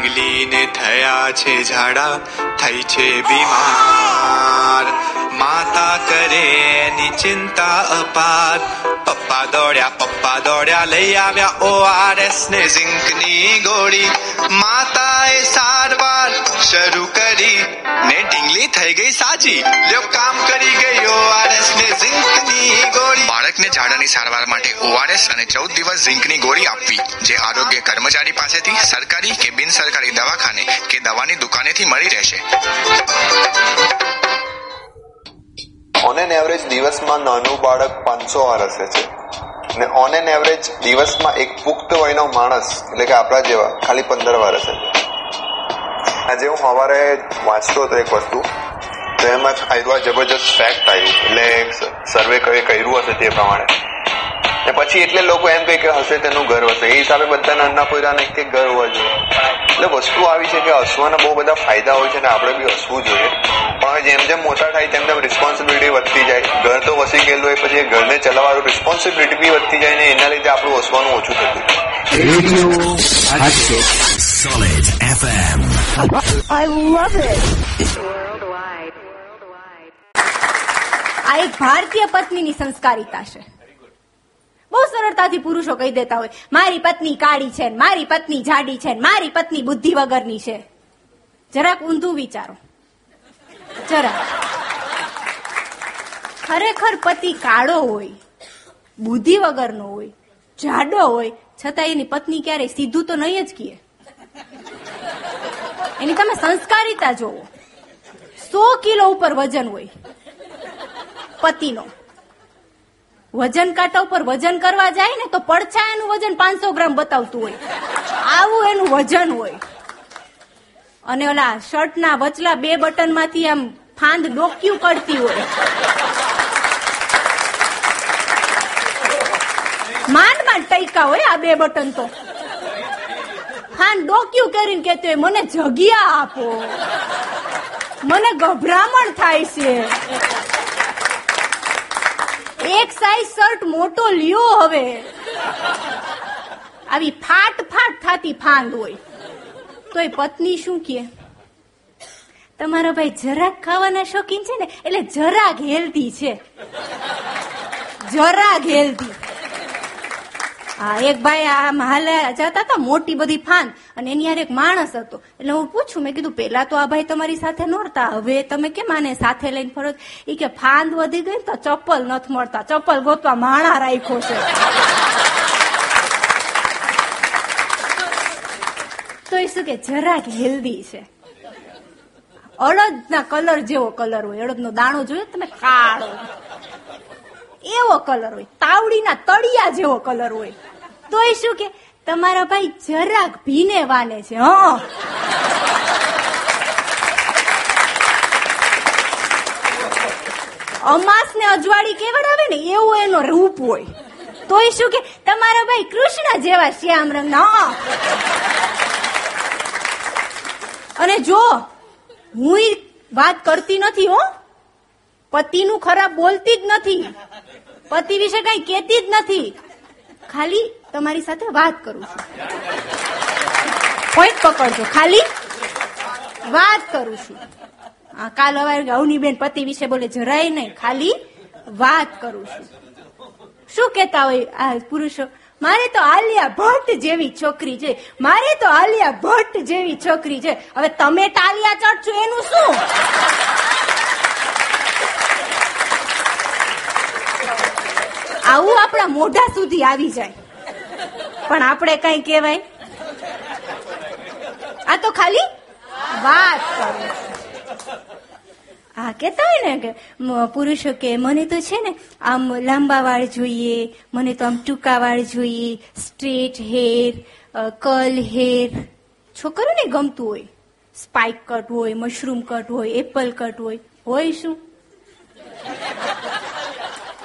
ઢીંગલીને થયા છે ઝાડા, થઈ છે બીમાર. માતા કરે એની ચિંતા અપાર. પપ્પા દોડ્યા પપ્પા દોડ્યા, લઈ આવ્યા ઓઆરએસ ને ઝિંકની ગોળી. માતાએ સારવાર શરૂ કરી. ને ઢીંગલી થઈ ગઈ સાજી. લ્યો, કામ કરી ગઈ ઓઆરએસ ને ઝિંકની ગોળી. બાળકને ઝાડાની સારવાર માટે ઓઆરએસ અને ચૌદ દિવસ ઝિંકની ગોળી આપવી. જે આરોગ્ય કર્મચારી પાસેથી સરકારી કે બિન સરકારી દવાખાને કે દવાની દુકાનેથી મળી રહેશે. ઓન એન એવરેજ દિવસમાં નાનું બાળક પાંચસો વાર છે. ને ઓન એન એવરેજ દિવસમાં એક પુખ્ત વયનો માણસ, એટલે કે આપણા જેવા, ખાલી પંદર વર્ષ હશે આજે હું સવારે વાંચતો હતો એક વસ્તુ. તો એમાં આવ્યું જબરજસ્ત ફેક્ટ આવ્યું. એટલે સર્વે કઈ કર્યું હશે તે પ્રમાણે. ને પછી એટલે લોકો એમ કહે કે હશે તેનું ઘર હશે એ હિસાબે બધાના અન્ના પોયરાને એક એક ઘર હોવા જોઈએ એટલે વસ્તુ આવી છે કે હસવાના બહુ બધા ફાયદા હોય છે ને આપણે બી હસવું જોઈએ પણ જેમ જેમ મોટા થાય તેમ તેમ રિસ્પોન્સિબિલિટી વધતી જાય ઘર તો વસી ગયેલું હોય પછી એ ઘરને ચલાવવાનું રિસ્પોન્સિબિલિટી બી વધતી જાય ને એના લીધે આપણું હસવાનું ઓછું થતું. Solid FM. I love it. Worldwide. Worldwide. આ એક ભારતીય પત્નીની સંસ્કારિતા છે બહુ સરળતાથી પુરુષો કહી દેતા હોય. મારી પત્ની કાળી છે મારી પત્ની જાડી છે મારી પત્ની બુદ્ધિ વગરની છે. જરાક ઊંધું વિચારો. જરાક. ખરેખર પતિ કાળો હોય, બુદ્ધિ વગરનો હોય, જાડો હોય, છતાં એની પત્ની ક્યારેય સીધું તો નહીં જ કીએ. એની તમે સંસ્કારિતા જોવો. સો કિલો ઉપર વજન હોય, પતિનો. વજન કાંટા ઉપર વજન કરવા જાય ને તો પડછા એનું વજન પાંચસો ગ્રામ બતાવતું હોય. આવું એનું વજન હોય. અને ઓલા શર્ટના વચલા બે બટનમાંથી આમ ફાંદ ડોક્યું કરતી હોય. માંડ માંડ ટૈકા હોય આ બે બટન તો. ફાંદ ડોક્યું કરીને કેતો હોય મને જગ્યા આપો. મને ગભરામણ થાય છે. એક સાઈઝ શર્ટ મોટો લ્યો હવે. આવી ફાટ ફાટ થાતી ફાંદ હોય. તો એ પત્ની શું કે તમારા ભાઈ જરાક ખાવાના શોખીન છે ને, એટલે જરાક હેલ્ધી છે. જરાક હેલ્ધી. એક ભાઈ આમ હાલે જતા હતા, મોટી બધી ફાંદ અને એની યાર એક માણસ હતો. એટલે હું પૂછું, મેં કીધું, પેલા તો આ ભાઈ તમારી સાથે નોરતા, હવે તમે કેમ આને સાથે લઈને ફરો એ કે, ફાંદ વધી ગઈ તો ચપ્પલ નથી મળતા, ચપ્પલ ગોતવા માણા રાખ્યો છે. તો એ શું કે, જરાક હેલ્ધી છે. અડદના કલર જેવો કલર હોય, અડદનો દાણો જોયો તમે કાળો. એવો કલર હોય. તાવડીના તળિયા જેવો કલર હોય. તો એ શું કે, તમારા ભાઈ જરાક ભીને વાને છે, હ. અમાસ ને અજવાળી કેવડાવે ને, એવું એનો રૂપ હોય. તો એ શું કે, તમારા ભાઈ કૃષ્ણ જેવા શ્યામ રંગ અને જો હું વાત કરતી નથી, હો પતિનું ખરાબ બોલતી જ નથી. પતિ વિશે કઈ કેતી જ નથી. ખાલી તમારી સાથે વાત કરું છું. પોઈન્ટ પકડજો. ખાલી વાત કરું છું. કાલ હવે અવનીબેન પતિ વિશે બોલે જરાય નહીં. ખાલી વાત કરું છું. શું કેતા હોય આ પુરુષો? મારે તો આલિયા ભટ્ટ જેવી છોકરી છે. મારે તો આલિયા ભટ્ટ જેવી છોકરી છે. હવે તમે ટાલિયા ચડશો એનું શું? આવું આપણા મોઢા સુધી આવી જાય. પણ આપણે કઈ કહેવાય? આ તો ખાલી વાત હા કેતા હોય ને કે પુરુષો કે, મને તો છે ને આમ લાંબા વાળ જોઈએ, મને તો આમ ટૂંકા વાળ જોઈએ, સ્ટ્રેટ હેર કર્લ હેર. છોકરોને ગમતું હોય. સ્પાઇક કટ હોય, મશરૂમ કટ હોય, એપલ કટ હોય. હોય શું?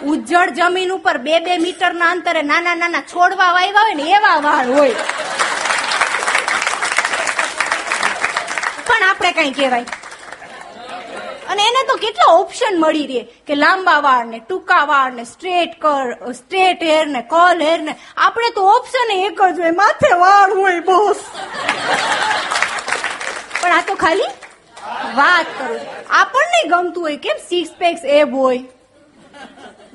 ઉજ્જડ જમીન ઉપર બે બે મીટરના અંતરે નાના નાના છોડવા વાવ્યા હોય ને એવા વાળ હોય. પણ આપણે કઈ કહેવાય. અને એને તો કેટલા ઓપ્શન મળી રહે કે લાંબા વાળ ને ટૂંકા વાળ ને સ્ટ્રેટ કર સ્ટ્રેટ હેર ને કલ હેર ને. આપણે તો ઓપ્શન એક જ હોય, માથે વાળ હોય બોસ. પણ આ તો ખાલી વાત કરું. આપણને ગમતું હોય કેમ? સિક્સ પેક્સ એબ હોય.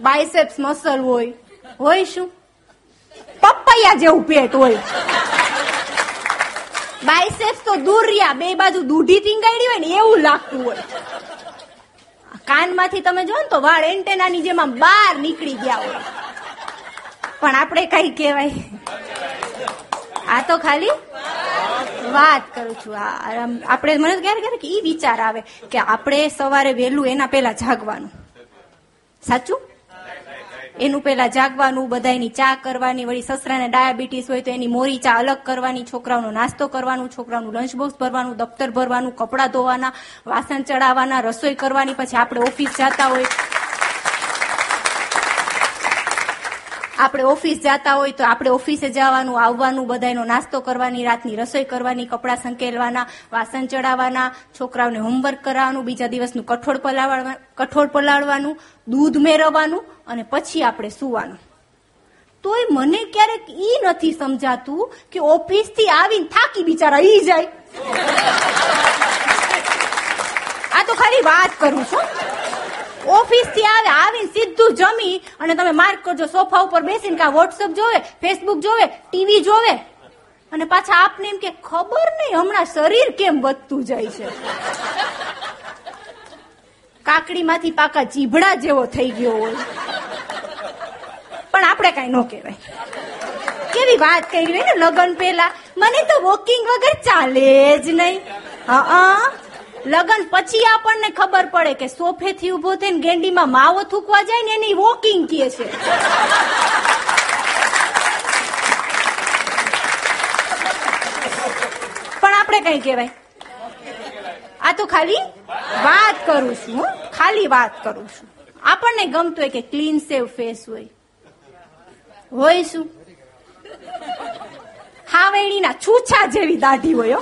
બાયસેપ્સ મસલ હોય હોય શું? પપૈયા જેવું પેટ હોય. બાયસેપ્સ તો દૂર રહ્યા, બે બાજુ દૂધી ટીંગાડી હોય ને એવું લાગતું હોય. કાનમાંથી તમે જો ને તો વાળ એન્ટેનાની જેમ બહાર નીકળી ગયા હોય. પણ આપણે કઈ કહેવાય. આ તો ખાલી વાત કરું છું. આ આપણે મને ક્યારે ક્યારેક એ વિચાર આવે કે આપણે સવારે વહેલું એના પહેલા જાગવાનું. સાચું? એનું પહેલા જાગવાનું, બધાયની ચા કરવાની, વળી સસરાને ડાયાબિટીસ હોય તો એની મોરી ચા અલગ કરવાની, છોકરાઓનો નાસ્તો કરવાનું, છોકરાઓનું લંચ બોક્સ ભરવાનું, દફતર ભરવાનું, કપડાં ધોવાના, વાસણ ચડાવવાના, રસોઈ કરવાની, પછી આપણે ઓફિસ જતા હોય આપણે ઓફિસ જતા હોય તો આપણે ઓફિસે જવાનું, આવવાનું, બધાયનો નાસ્તો કરવાની, રાતની રસોઈ કરવાની, કપડાં સંકેલવાના, વાસણ ચડાવવાના, છોકરાઓને હોમવર્ક કરાવવાનું, બીજા દિવસનું કઠોળ પલાળવા કઠોળ પલાળવાનું, દૂધ મેળવવાનું અને પછી આપણે સુવાનું. તોય મને ક્યારેક ઈ નથી સમજાતું કે ઓફિસથી આવીને થાકી બિચારા ઈ જાય. આ તો ખાલી વાત કરું છું. ઓફિસથી આવે, આવીને સીધું જમી અને તમે માર્ક કરજો, સોફા ઉપર બેસીને કા વોટ્સઅપ જોવે ફેસબુક જોવે ટીવી જોવે. અને પાછા આપને એમ કે, ખબર નહીં, હમણાં શરીર કેમ વધતું જાય છે? કાકડીમાંથી પાકા જીભડા જેવો થઈ ગયો હોય. પણ આપણે કઈ ન કહેવાય. કેવી વાત કરી હોય ને, લગ્ન પેલા મને તો વોકિંગ વગર ચાલે જ નહીં. હા. લગન પછી આપણને ખબર પડે કે સોફેથી ઊભો થઈને ગેંડીમાં માવો થૂકવા જાય ને એની વોકિંગ કહે છે. પણ આપણે કઈ કહેવાય? આ તો ખાલી વાત કરું છું. ખાલી વાત કરું છું. આપણને ગમતું હોય કે ક્લીન સેવ ફેસ હોય. હોય શું? હાવેણીના છૂછા જેવી દાઢી હોય.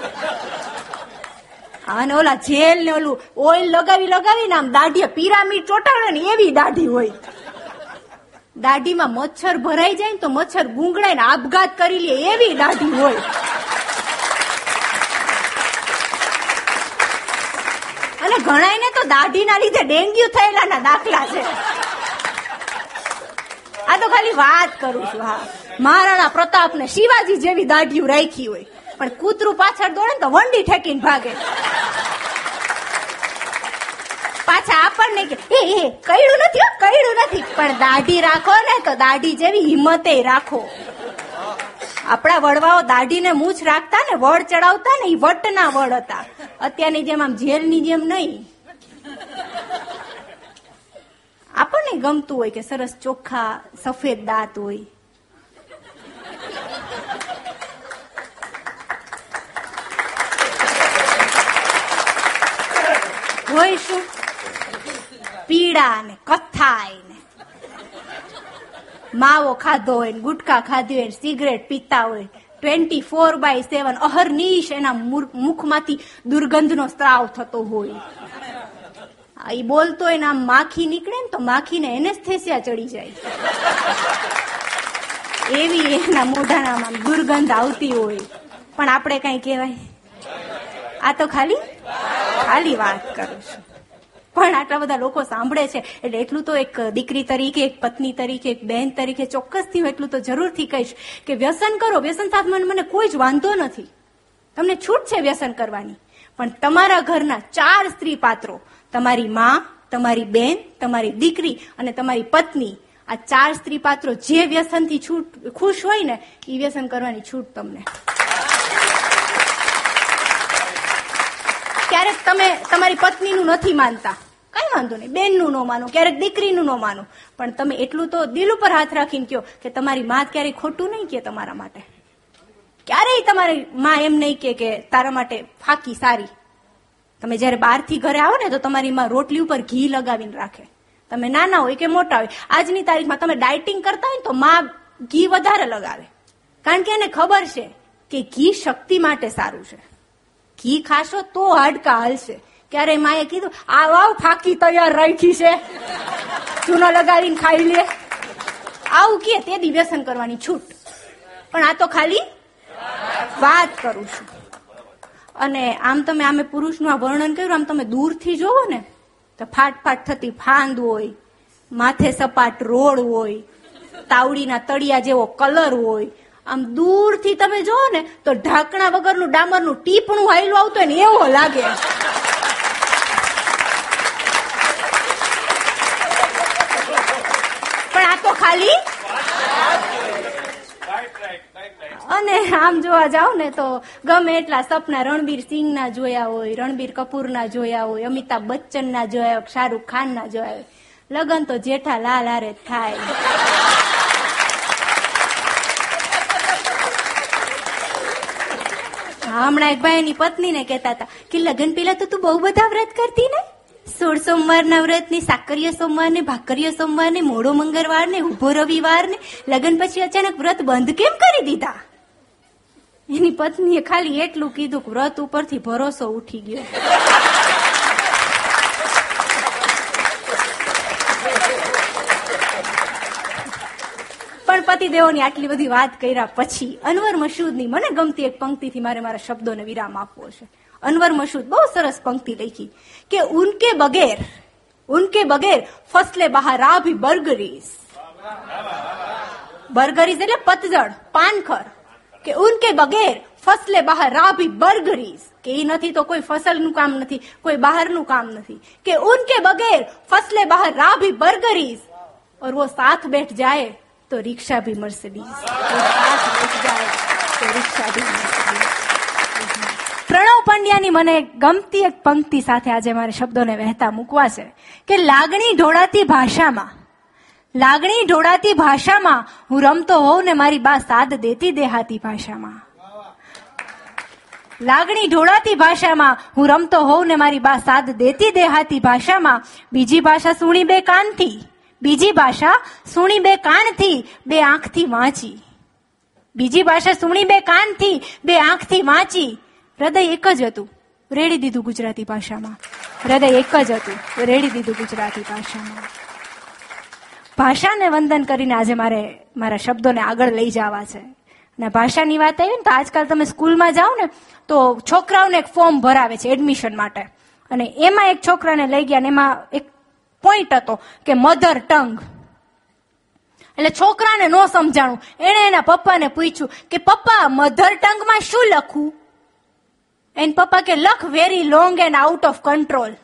અને ઓલા જેલ ને ઓલું ઓઇલ લગાવી લગાવીને આમ દાઢીએ પિરામિડ ચોટાડે ને એવી દાઢી હોય. દાઢીમાં મચ્છર ભરાઈ જાય ને તો મચ્છર ગુંગળાય ને આપઘાત કરી લે એવી દાઢી હોય. અને ઘણાયને તો દાઢીના લીધે ડેન્ગ્યુ થયેલાના દાખલા છે. આ તો ખાલી વાત કરું છું, હા. મહારાણા પ્રતાપ ને શિવાજી જેવી દાઢીઓ રાખી હોય. પણ કૂતરું પાછળ દોડે ને તો વંડી ઠેકીને ભાગે. પાછા આપણને કે, એ એ કઈડું નથી, હો નથી. પણ દાઢી રાખો ને તો દાઢી જેવી હિંમતે રાખો. આપણા વડવાઓ દાઢીને મૂછ રાખતા ને, વડ ચડાવતા ને એ વટના વડ હતા. અત્યારની જેમ આમ જેલની જેમ નહીં. આપણને ગમતું હોય કે સરસ ચોખ્ખા, સફેદ દાંત હોય. હોય શું? પીળા ને કથાય ને માવો ખાધો હોય ને ગુટખા ખાધી હોય સિગરેટ પીતા હોય ટ્વેન્ટી ફોર બાય સેવન અહરનીશ એના મુખમાંથી દુર્ગંધનો સ્ત્રાવ થતો હોય. એ બોલતો હોય ને આમ માખી નીકળે ને તો માખીને એનેસ્થેસિયા ચડી જાય. એવી એના મોઢાનામાં દુર્ગંધ આવતી હોય. પણ આપણે કઈ કહેવાય? આ તો ખાલી ખાલી વાત કરું છું. પણ આટલા બધા લોકો સાંભળે છે, એટલે એટલું તો એક દીકરી તરીકે, એક પત્ની તરીકે, એક બહેન તરીકે ચોક્કસથી હું એટલું તો જરૂરથી કહીશ કે વ્યસન કરો. વ્યસન સાથે મને કોઈ જ વાંધો નથી. તમને છૂટ છે વ્યસન કરવાની. પણ તમારા ઘરના ચાર સ્ત્રી પાત્રો, તમારી માં, તમારી બેન, તમારી દીકરી અને તમારી પત્ની, આ ચાર સ્ત્રી પાત્રો જે વ્યસનથી છૂટ ખુશ હોય ને એ વ્યસન કરવાની છૂટ તમને. ક્યારેક તમે તમારી પત્નીનું નથી માનતા. કઈ વાંધો નહીં. બેનનું ન માનો, ક્યારેક દીકરીનું ન માનો. પણ તમે એટલું તો દિલ ઉપર હાથ રાખીને કહો કે તમારી માં ક્યારેય ખોટું નહીં કે તમારા માટે. ક્યારેય તમારી માં એમ નહીં કે કે તારા માટે ફાકી, સારી. તમે જયારે બહારથી ઘરે આવો ને તો તમારી માં રોટલી ઉપર ઘી લગાવીને રાખે. તમે નાના હોય કે મોટા હોય, આજની તારીખમાં તમે ડાયટિંગ કરતા હોય તો માં ઘી વધારે લગાવે. કારણ કે એને ખબર છે કે ઘી શક્તિ માટે સારું છે. ઘી ખાશો તો હાડકા હાલશે. ક્યારે માએ કીધું, આ વાવ ફાકી તૈયાર રાખી છે. ચૂનો લગાવીને ખાઈ લે. આવું કે તે દી વ્યસન કરવાની છૂટ. પણ આ તો ખાલી વાત કરું છું. અને આમ તમે આમે પુરુષનું આ વર્ણન કર્યું, આમ તમે દૂરથી જોવો ને, તો ફાટ ફાટ થતી ફાંદ હોય, માથે સપાટ રોડ હોય, તાવડીના તળિયા જેવો કલર હોય આમ દૂરથી તમે જો ને, તો ઢાંકણા વગરનું ડામરનું ટીપણું હાયલું આવતું હોય ને, એવો લાગે. પણ આ તો ખાલી? અને આમ જોવા જાવ ને, તો ગમે એટલા સપના રણબીર સિંહ ના જોયા હોય, રણબીર કપૂર ના જોયા હોય, અમિતાભ બચ્ચન ના જોયા હોય, શાહરૂખ ખાન ના જોયા હોય. લગન તો જેઠા લાલ જ થાય. હમણાં એક ભાઈ એની પત્નીને કહેતા હતા કે લગન પેલા તો તું બહુ બધા વ્રત કરતી ને? સોળ સોમવાર ના વ્રત ને સાકરીય સોમવાર ને ભાકરીય સોમવાર ને મોડો મંગળવાર ને ઊભો રવિવાર ને લગ્ન પછી અચાનક વ્રત બંધ કેમ કરી દીધા? એની પત્નીએ ખાલી એટલું કીધું વ્રત ઉપરથી ભરોસો ઉઠી ગયો પણ પતિદેવોની આટલી બધી વાત કર્યા પછી અનવર મસૂદની મને ગમતી એક પંક્તિથી મારે મારા શબ્દોને વિરામ આપવો છે. અનવર મસૂદ બહુ સરસ પંક્તિ લખી કે ઉનકે બગેર ઉનકે બગેર ફસલે બહારા ભી બર્ગરીસ. બર્ગરીસ એટલે પતઝડ, પાનખર. કે ઉનકે બગેર ફસલે બહાર રાભી બર્ગરીસ. કે એ નથી તો કોઈ ફસલનું કામ નથી, કોઈ બહારનું કામ નથી. કે ઉનકે બગેર ફસલે બહાર રાભી બર્ગરીસ. ઓર વો સાથ બેઠ જાય તો રિક્ષા બી મર્સિડીઝ. તો રિક્ષા બી પ્રણવ પંડ્યાની મને ગમતી એક પંક્તિ સાથે આજે મારે શબ્દોને વહેતા મૂકવા છે કે લાગણી ઢોળાતી ભાષામાં, લાગણી ઢોળાતી ભાષામાં હું રમતો હોઉં ને મારી બા સાદ દેતી દેહાતી ભાષામાં. લાગણી ઢોળાતી ભાષામાં હું રમતો હોઉં ને મારી બા સાદ દેતી દેહાતી ભાષામાં બીજી ભાષા સુણી બે કાનથી. બીજી ભાષા સુણી બે કાનથી બે આંખથી વાંચી. બીજી ભાષા સુણી બે કાનથી બે આંખથી વાંચી. હૃદય એક જ હતું. રેડી દીધું ગુજરાતી ભાષામાં. હૃદય એક જ હતું. રેડી દીધું ગુજરાતી ભાષામાં. ભાષાને વંદન કરીને આજે મારે મારા શબ્દોને આગળ લઈ જવા છે. અને ભાષાની વાત આવી ને તો આજકાલ તમે સ્કૂલમાં જાઓ ને તો છોકરાઓને એક ફોર્મ ભરાવે છે એડમિશન માટે. અને એમાં એક છોકરાને લઈ ગયા અને એમાં એક પોઈન્ટ હતો કે મધર ટંગ એટલે છોકરાને ન સમજાણું. એણે એના પપ્પાને પૂછ્યું કે, પપ્પા મધર ટંગમાં શું લખવું એન પપ્પા કે, લખ very long and out of control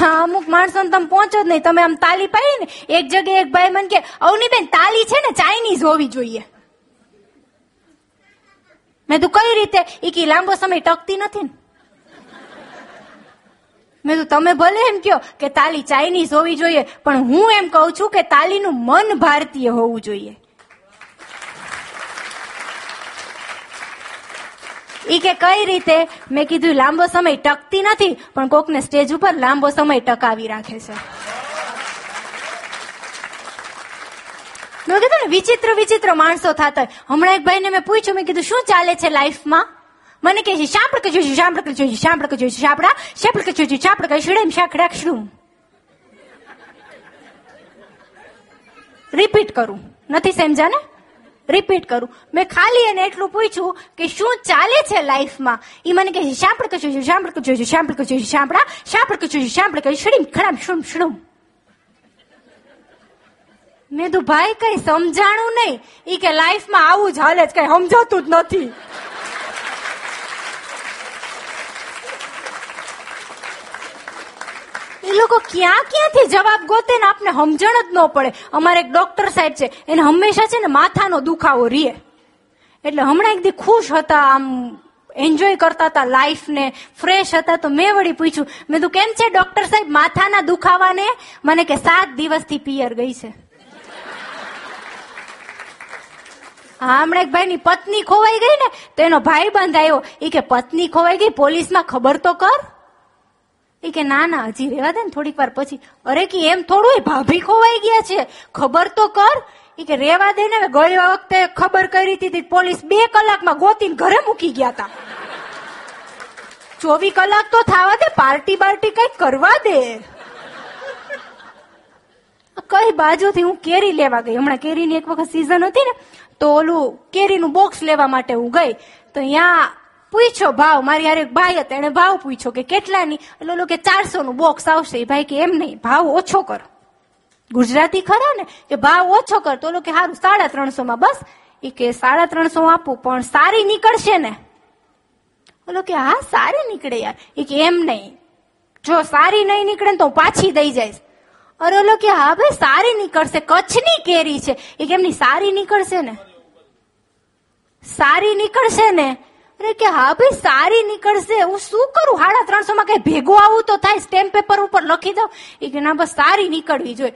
હા, અમુક માણસો તમે પહોંચો જ નહીં. તમે આમ તાલી પાડી ને એક જગ્યાએ એક ભાઈ મને કે અવની બેન તાલી છે ને ચાઇનીઝ હોવી જોઈએ. મેં તું કઈ રીતે? એ કે, લાંબો સમય ટકતી નથી ને. મેં તું તમે ભલે એમ કહો કે તાલી ચાઇનીઝ હોવી જોઈએ, પણ હું એમ કહું છું કે તાલીનું મન ભારતીય હોવું જોઈએ. ઈ કે, કઈ રીતે? મેં કીધું, લાંબો સમય ટકતી નથી, પણ કોકને સ્ટેજ ઉપર લાંબો સમય ટકાવી રાખે છે. મેં કીધું ને, વિચિત્ર વિચિત્ર માણસો થતા હમણાં એક ભાઈને મેં પૂછ્યું, મેં કીધું, શું ચાલે છે લાઈફમાં? મને કહે છે, શાપડ કે જોઈશું, શાપડ કે જોઈશું, શાપડ કે જોઈશું, શાપડા, શાપડ કે જોઈશું, શાપડ શું એમ શાકડાક શું રિપીટ કરું. નથી સમજાને? રિપીટ કરું. મેં ખાલી એને એટલું પૂછ્યું કે શું ચાલે છે લાઈફમાં? એ મને કહે છે, શાંપડ કે છું શાંપડ કચું છું શાપડ કે જોઈશું છું શાંપડ કે જોઈશું, શાપડ શું શું ખડામ શુમ, શુડુમ. મેં તો ભાઈ, કઈ સમજાણું નહીં. ઈ કે, લાઈફમાં આવું જ હાલે જ કઈ સમજાતું જ નથી. એ લોકો ક્યાં ક્યાંથી જવાબ ગોતે ને આપને સમજણ જ ન પડે. અમારે એક ડોક્ટર સાહેબ છે, એને હંમેશા છે ને માથાનો દુખાવો રીએ. એટલે હમણાં એક દી ખુશ હતા, આમ એન્જોય કરતા હતા લાઈફ ને ફ્રેશ હતા, તો મેં વળી પૂછ્યું, મેં તું કેમ છે ડોક્ટર સાહેબ, માથાના દુખાવાને? મને કે, સાત દિવસથી પિયર ગઈ છે હા હમણાં એક ભાઈની પત્ની ખોવાઈ ગઈ ને, તો એનો ભાઈ બંધ આવ્યો એ કે, પત્ની ખોવાઈ ગઈ, પોલીસમાં ખબર તો કર. એ કે, ના ના, હજી રેવા દે ને થોડીક વાર પછી. અરે, કે, એમ થોડું ભાભી ખોવાઈ ગયા છે. ખબર તો કર. એ કે રેવા દે ને ગયા વખતે ખબર કરી હતી પોલીસ બે કલાકમાં ગોતીને ઘરે મૂકી ગયા હતા ચોવીસ કલાક તો થાવા દે, પાર્ટી બાર્ટી કઈ કરવા દે. કઈ બાજુથી હું કેરી લેવા ગઈ? હમણાં કેરીની એક વખત સિઝન હતી ને તો ઓલું કેરીનું બોક્સ લેવા માટે હું ગઈ. તો ત્યાં પૂછ્યો ભાવ. મારી યાર એક ભાઈ હતા એને ભાવ પૂછ્યો કે કેટલાની? એટલે ઓલો કે ચારસો નું બોક્સ આવશે ભાઈ કે એમ નહીં, ભાવ ઓછો કર. ગુજરાતી ખરા ને? કે ભાવ ઓછો કર. તો ઓલો કે સારું સાડા ત્રણસો માં બસ. એ કે સાડા ત્રણસો આપું, પણ સારી નીકળશે ને? ઓલો કે હા, સારી નીકળે યાર. એ કે એમ નહીં. જો સારી નહીં નીકળે તો પાછી દઈ જઈશ. અરે ઓલો કે હા ભાઈ, સારી નીકળશે. કચ્છની કેરી છે. એ કે એમની સારી નીકળશે ને? સારી નીકળશે ને? અરે કે હા ભાઈ, સારી નીકળશે. હું શું કરું? સાડા ત્રણસો માં કઈ ભેગું આવું તો થાય? સ્ટેમ્પ પેપર ઉપર લખી દઉં? એ કે ના બસ સારી નીકળવી જોઈએ.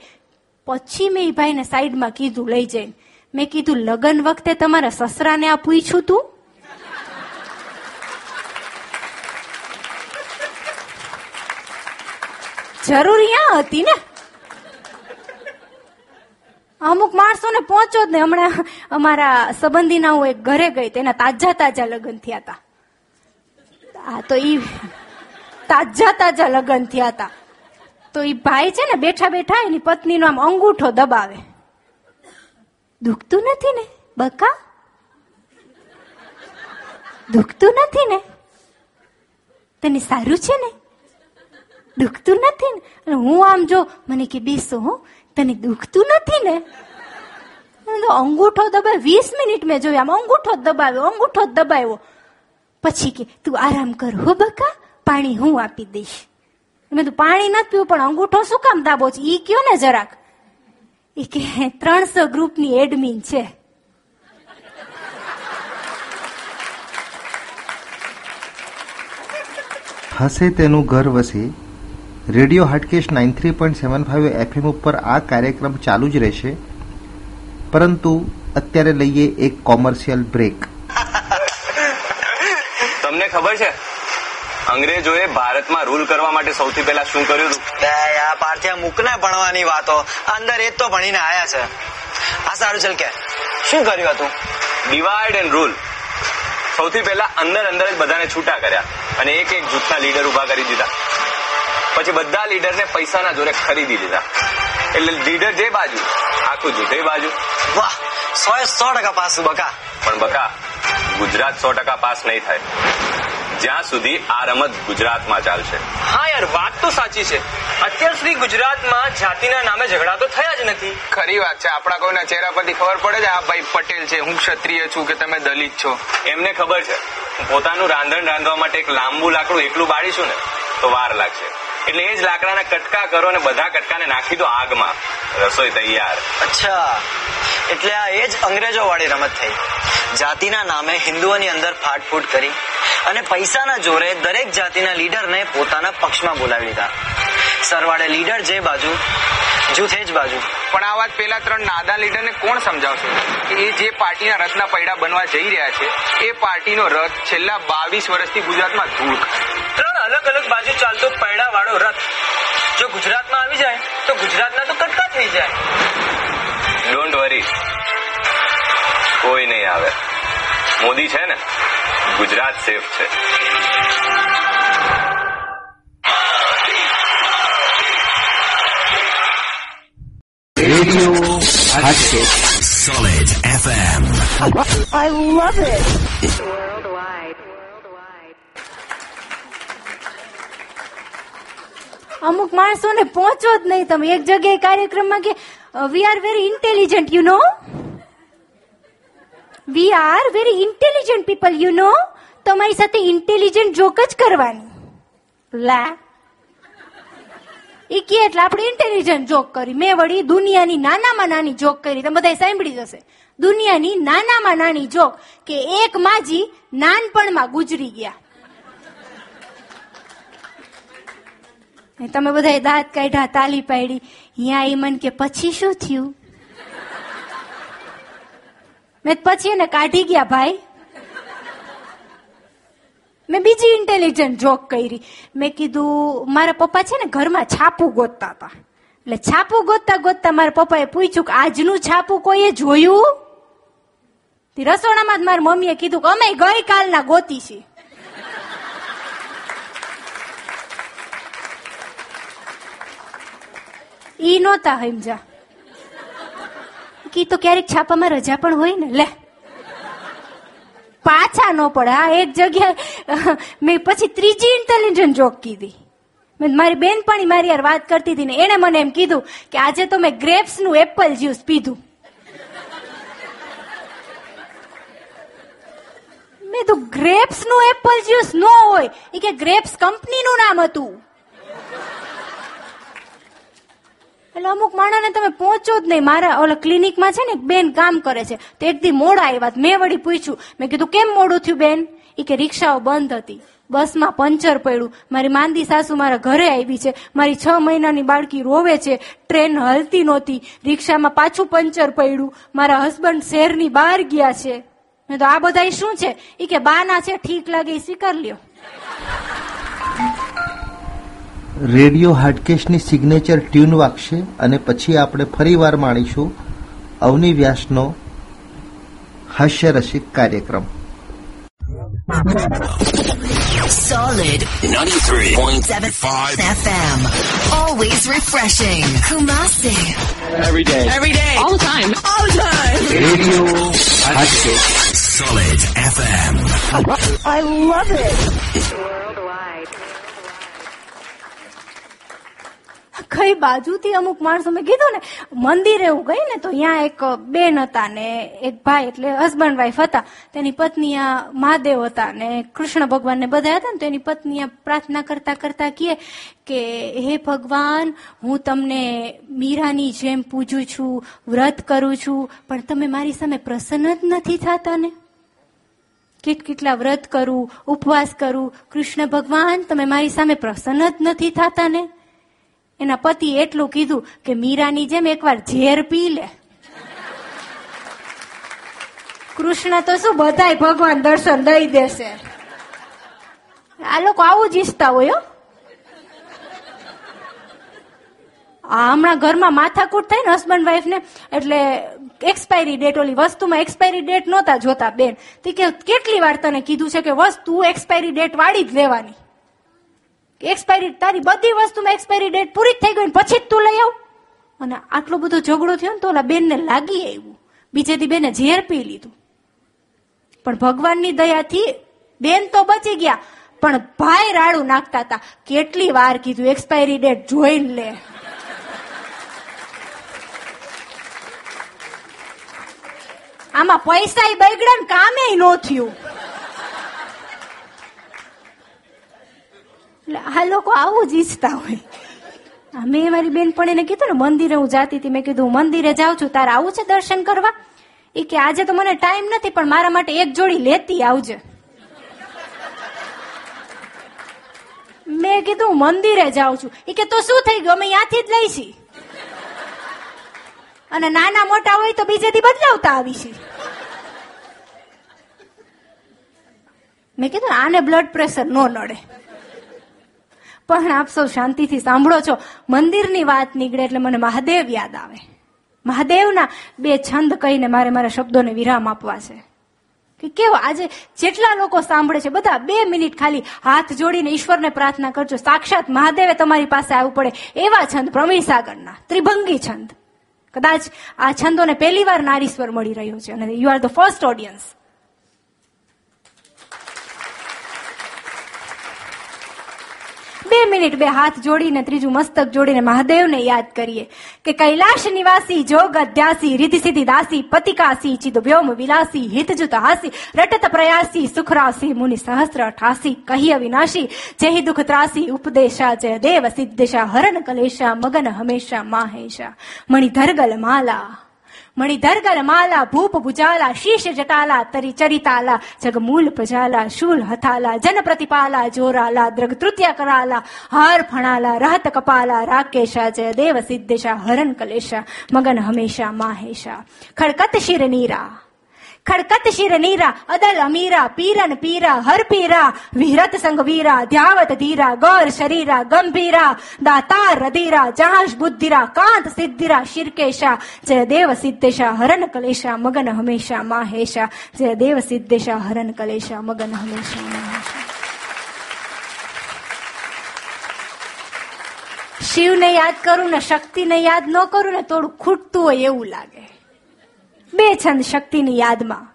પછી મેં એ ભાઈને સાઈડમાં કીધું લઈ જઈને. મેં કીધું, લગ્ન વખતે તમારા સસરાને આ પૂછ્યું તું? જરૂરિયા હતી ને? અમુક માણસોને પહોંચો જ ને હમણાં અમારા સંબંધીના હું એક ઘરે ગઈ તેના તાજા તાજા લગ્ન થયા હતા. હા તો ઈ તાજા તાજા લગ્ન થયા હતા. તો ઈ ભાઈ છે ને બેઠા બેઠા એની પત્નીનો આમ અંગૂઠો દબાવે. દુખતું નથી ને, બકા? દુખતું નથી ને? તને સારું છે ને? દુખતું નથી ને? હું આમ જો મને કે બેસો, હું. તને દુખતું નથી ને? અંગૂઠો દબાય, વીસ મિનિટ મેં જોયું, આમ અંગૂઠો દબાવ્યો અંગૂઠો દબાવ્યો. પછી કે, તું આરામ કર હો બકા, પાણી હું આપી દઈશ. મેં તું પાણી નથી પીવું, પણ અંગૂઠો શું કામ દાબો છે? ઈ કયો ને જરાક? એ કે, ત્રણસો ગ્રુપની એડમિન છે. હસે તેનું ઘર વસે radio Hatkesh nine three point seven five FM ઉપર આ કાર્યક્રમ ચાલુ જ રહેશે. પરંતુ અત્યારે લઈએ એક કોમર્શિયલ બ્રેક. તમને ખબર છે? અંગ્રેજોએ ભારતમાં રૂલ કરવા માટે સૌથી પહેલા શું કર્યું હતું? આ પાર્થિયા મૂકને ભણવાની વાતો. અંદર એ જ તો ભણીને આયા છે. આ સારું ચાલ કે? શું કર્યું હતું? ડિવાઈડ એન્ડ રૂલ સૌથી પહેલા અંદર અંદર જ બધાને છૂટા કર્યા અને એક એક જૂથના લીડર ઊભા કરી દીધા. પછી બધા લીડરને પૈસાના જોરે ખરીદી લીધા. એટલે લીડર જે બાજુ આખું જૂથ એ બાજુ. વાહ સો સો ટકા પાસ બકા. પણ બકા ગુજરાત સો ટકા પાસ નહીં થાય. જ્યાં સુધી આ રમત ગુજરાતમાં ચાલશે. હા યાર વાત તો સાચી છે. અત્યાર સુધી ગુજરાતમાં જાતિના નામે ઝઘડા તો થયા જ નથી. ખરી વાત છે. આપણા કોઈના ચહેરા પરથી ખબર પડે છે આ ભાઈ પટેલ છે હું ક્ષત્રિય છું કે તમે દલિત છો. એમને ખબર છે. પોતાનું રાંધણ રાંધવા માટે એક લાંબુ લાકડું એકલું બાળીશું ને તો વાર લાગશે. એટલે એ જ લાકડાના કટકા કરો અને બધા કટકાને નાખી દો આગમાં. રસોઈ તૈયાર. અચ્છા. એટલે આ એ જ અંગ્રેજો વાળી રમત થઈ. જાતિના નામે હિન્દુઓની અંદર ફાટફૂટ કરી અને પૈસાના જોરે દરેક જાતિના લીડરને પોતાના પક્ષમાં બોલાવી લીધા. સરવાળે લીડર જે બાજુ જૂથ જ બાજુ. પણ આ વાત પેલા ત્રણ નાદા લીડરને કોણ સમજાવશે? કે એ જે પાર્ટીના રથના પૈડા બનવા જઈ રહ્યા છે એ પાર્ટીનો રથ છેલ્લા બાવીસ વર્ષથી ગુજરાતમાં ધૂળ અલગ અલગ બાજુ ચાલતો પૈડા વાળો રથ. જો ગુજરાતમાં આવી જાય તો ગુજરાતના તો કટકા થઈ જાય. ડોન્ટ વરી કોઈ નહીં આવે. મોદી છે ને ગુજરાત સેફ છે. Radio Solid FM. I love it. અમુક માણસોને પહોંચો જ નહીં તમે. એક જગ્યાએ કાર્યક્રમમાં કે we are very intelligent you know we are very intelligent people you know તમારી સાથે ઇન્ટેલિજન્ટ જોક જ કરવાની. લા. એ કે એટલે આપણે ઇન્ટેલિજન્ટ જોક કરી. મેં વળી દુનિયાની નાનામાં નાની જોક કરી. તમે બધા સાંભળી જશે. દુનિયાની નાનામાં નાની જોક કે એક માજી નાનપણમાં ગુજરી ગયા. તમે બધા દાંત કાઢ્યા, તાલી પાડી. અહીંયા એ મન કે, પછી શું થયું? મેં પછી એને કાઢી ગયા, ભાઈ. મેં બીજી ઇન્ટેલિજન્ટ જોક કરી. મેં કીધું, મારા પપ્પા છે ને ઘરમાં છાપું ગોતતા હતા. એટલે છાપું ગોતતા ગોતતા મારા પપ્પાએ પૂછ્યું કે, આજનું છાપું કોઈએ જોયું? રસોડામાં જ મારી મમ્મીએ કીધું કે, અમે ગઈકાલના ગોતી છીએ. ઈ નહોતા સમજા કી તો ક્યારેક છાપામાં રજા પણ હોય ને, લે. પાછા ન પડે. આ એક જગ્યાએ મેં પછી ત્રીજી ઇન્ટેલિજન્ટ જોક કીધી. મેં મારી બેનપણી મારી યાર વાત કરતી હતી ને, એણે મને એમ કીધું કે આજે તો મેં ગ્રેપ્સનું એપલ જ્યુસ પીધું. મેં તો ગ્રેપ્સનું એપલ જ્યુસ ન હોય. એ કે ગ્રેપ્સ કંપનીનું નામ હતું. એટલે અમુક માણસને તમે પહોંચો જ નહીં. મારા ઓલા ક્લિનિકમાં છે ને બેન કામ કરે છે. તો દી મોડા આવ્યા મેં વળી પૂછ્યું. મેં કીધું, કેમ મોડું થયું બેન? એ કે, રિક્ષાઓ બંધ હતી. બસમાં પંચર પડ્યું. મારી માંદી સાસુ મારા ઘરે આવી છે. મારી છ મહિનાની બાળકી રોવે છે. ટ્રેન હલતી નહોતી. રિક્ષામાં પાછું પંચર પડ્યું. મારા હસબન્ડ શહેરની બહાર ગયા છે. મેં તો, આ બધા શું છે? એ કે, બાના છે. ઠીક લાગે એ સ્વીકાર લ્યો. રેડિયો હાટકેશની સિગ્નેચર ટ્યુન વાગશે અને પછી આપણે ફરીવાર માણીશું અવની વ્યાસનો હાસ્યરસિક કાર્યક્રમ Solid 93.75 FM. Always refreshing. Kumasi. Every day. Every day. All the time. All the time. Radio Solid FM. I love it. કઈ બાજુથી અમુક માણસો મેં કીધું ને, મંદિરે હું ગઈ ને તો ત્યાં એક બેન હતા ને, એક ભાઈ એટલે હસબન્ડ વાઈફ હતા. તેની પત્ની આ મહાદેવ હતા ને, કૃષ્ણ ભગવાન ને બધા હતા ને તો એની પત્ની આ પ્રાર્થના કરતા કરતા કહે કે, હે ભગવાન, હું તમને મીરાની જેમ પૂજું છું, વ્રત કરું છું, પણ તમે મારી સામે પ્રસન્ન જ નથી થતા ને? કેટ કેટલા વ્રત કરું, ઉપવાસ કરું, કૃષ્ણ ભગવાન, તમે મારી સામે પ્રસન્ન જ નથી થતા ને? એના પતિ એટલું કીધું કે મીરાની જેમ એકવાર ઝેર પી લે. કૃષ્ણ તો શું બધાય ભગવાન દર્શન દઈ દેશે? આ લોકો આવું જ ઈચ્છતા હોય હમણાં ઘરમાં માથાકૂટ થાય ને હસબન્ડ વાઈફ ને, એટલે એક્સપાયરી ડેટ ઓલી વસ્તુમાં એક્સપાયરી ડેટ નહોતા જોતા બેન. તે કે કેટલી વાર તને કીધું છે કે વસ્તુ એક્સપાયરી ડેટ વાળી જ લેવાની? એક્સપાયરી તારી બધી વસ્તુમાં એક્સપાયરી ડેટ પૂરી થઈ ગઈ પછી જ તું લઈ આવ. અને આટલો બધો ઝઘડો થયો ને તો ઓલા બેનને લાગી આવ્યું. બીજેથી બેને ઝેર પી લીધું. પણ ભગવાનની દયાથી બેન તો બચી ગયા. પણ ભાઈ રાડું નાખતા હતા. કેટલી વાર કીધું એક્સપાયરી ડેટ જોઈ લે. આમાં પૈસા બગડે ને કામે નો થયું. એટલે આ લોકો આવું જ ઈચ્છતા હોય મેં મારી બેનપણીને કીધું ને, મંદિરે હું જાતી હતી, મેં કીધું મંદિરે જાઉં છું, તારે આવું છે દર્શન કરવા? એ કે, આજે તો મને ટાઈમ નથી, પણ મારા માટે એક જોડી લેતી આવજે. મેં કીધું મંદિરે જાઉં છું. એ કે, તો શું થઈ ગયું? અમે ત્યાંથી જ લઈશી અને નાના મોટા હોય તો બીજેથી બદલાવતા આવીશી મેં કીધું, આને બ્લડ પ્રેશર નો નડે. પણ આપ સૌ શાંતિથી સાંભળો છો. મંદિરની વાત નીકળે એટલે મને મહાદેવ યાદ આવે. મહાદેવના બે છંદ કહીને મારે મારા શબ્દોને વિરામ આપવા છે. કે કેવો, આજે જેટલા લોકો સાંભળે છે, બધા બે મિનિટ ખાલી હાથ જોડીને ઈશ્વરને પ્રાર્થના કરજો. સાક્ષાત મહાદેવે તમારી પાસે આવવું પડે એવા છંદ, પ્રવીણ સાગરના, ત્રિભંગી છંદ. કદાચ આ છંદોને પહેલી વાર નારીશ્વર મળી રહ્યો છે અને you are the first audience બે મિનિટ બે હાથ જોડીને ત્રીજું મસ્તક જોડીને મહાદેવને યાદ કરીએ કે કૈલાશ નિવાસી, જોગ અધ્યાસી રીતિ સિદ્ધિ દાસી પતિકાસી ચિદ વ્યોમ વિલાસી, હિતજુત હાસી, રટત પ્રયાસી સુખરાસી મુનિ સહસ્ર અઠાસી કહી અવિનાશી જય દુઃખ ત્રાસી, ઉપદેશા જય દેવ, સિદ્ધેશા, હરણ કલેશા, મગન હમેશા, માહેશા, મણિધરગલ માલા મણિધરગર માલા ભૂપ ભુજાલા શીશ જટાલા તરી ચરિતાલા જગમૂલ પજાલા શૂલ હથાલા જન પ્રતિપાલા જોરાલા દ્રગ તૃતીય કરાલા હાર ફણાલા રહત કપાલા રાકેશા જય દેવ સિદ્ધેશા હરણ કલેશા મગન હંમેશા માહેશા ખડકત શિર નીરા ખડકત શિર નીરા અદલ અમીરા પીરન પીરા હર પીરા વિહરત સંગ વીરા ધ્યાવત ધીરા ગૌર શરીરા ગંભીરા દાતાર રધીરા જહાશ બુદ્ધિરા કાંત સિદ્ધિરા શિરકેશા જય દેવ સિદ્ધેશા હરન કલેશા મગન હમેશા માહેશા જય દેવ સિદ્ધેશા હરન કલેશા મગન હમેશા માહેશા શિવને યાદ કરું ને શક્તિને યાદ ન કરું ને થોડું ખૂટતું હોય એવું લાગે બે છંદ શક્તિની યાદમાં.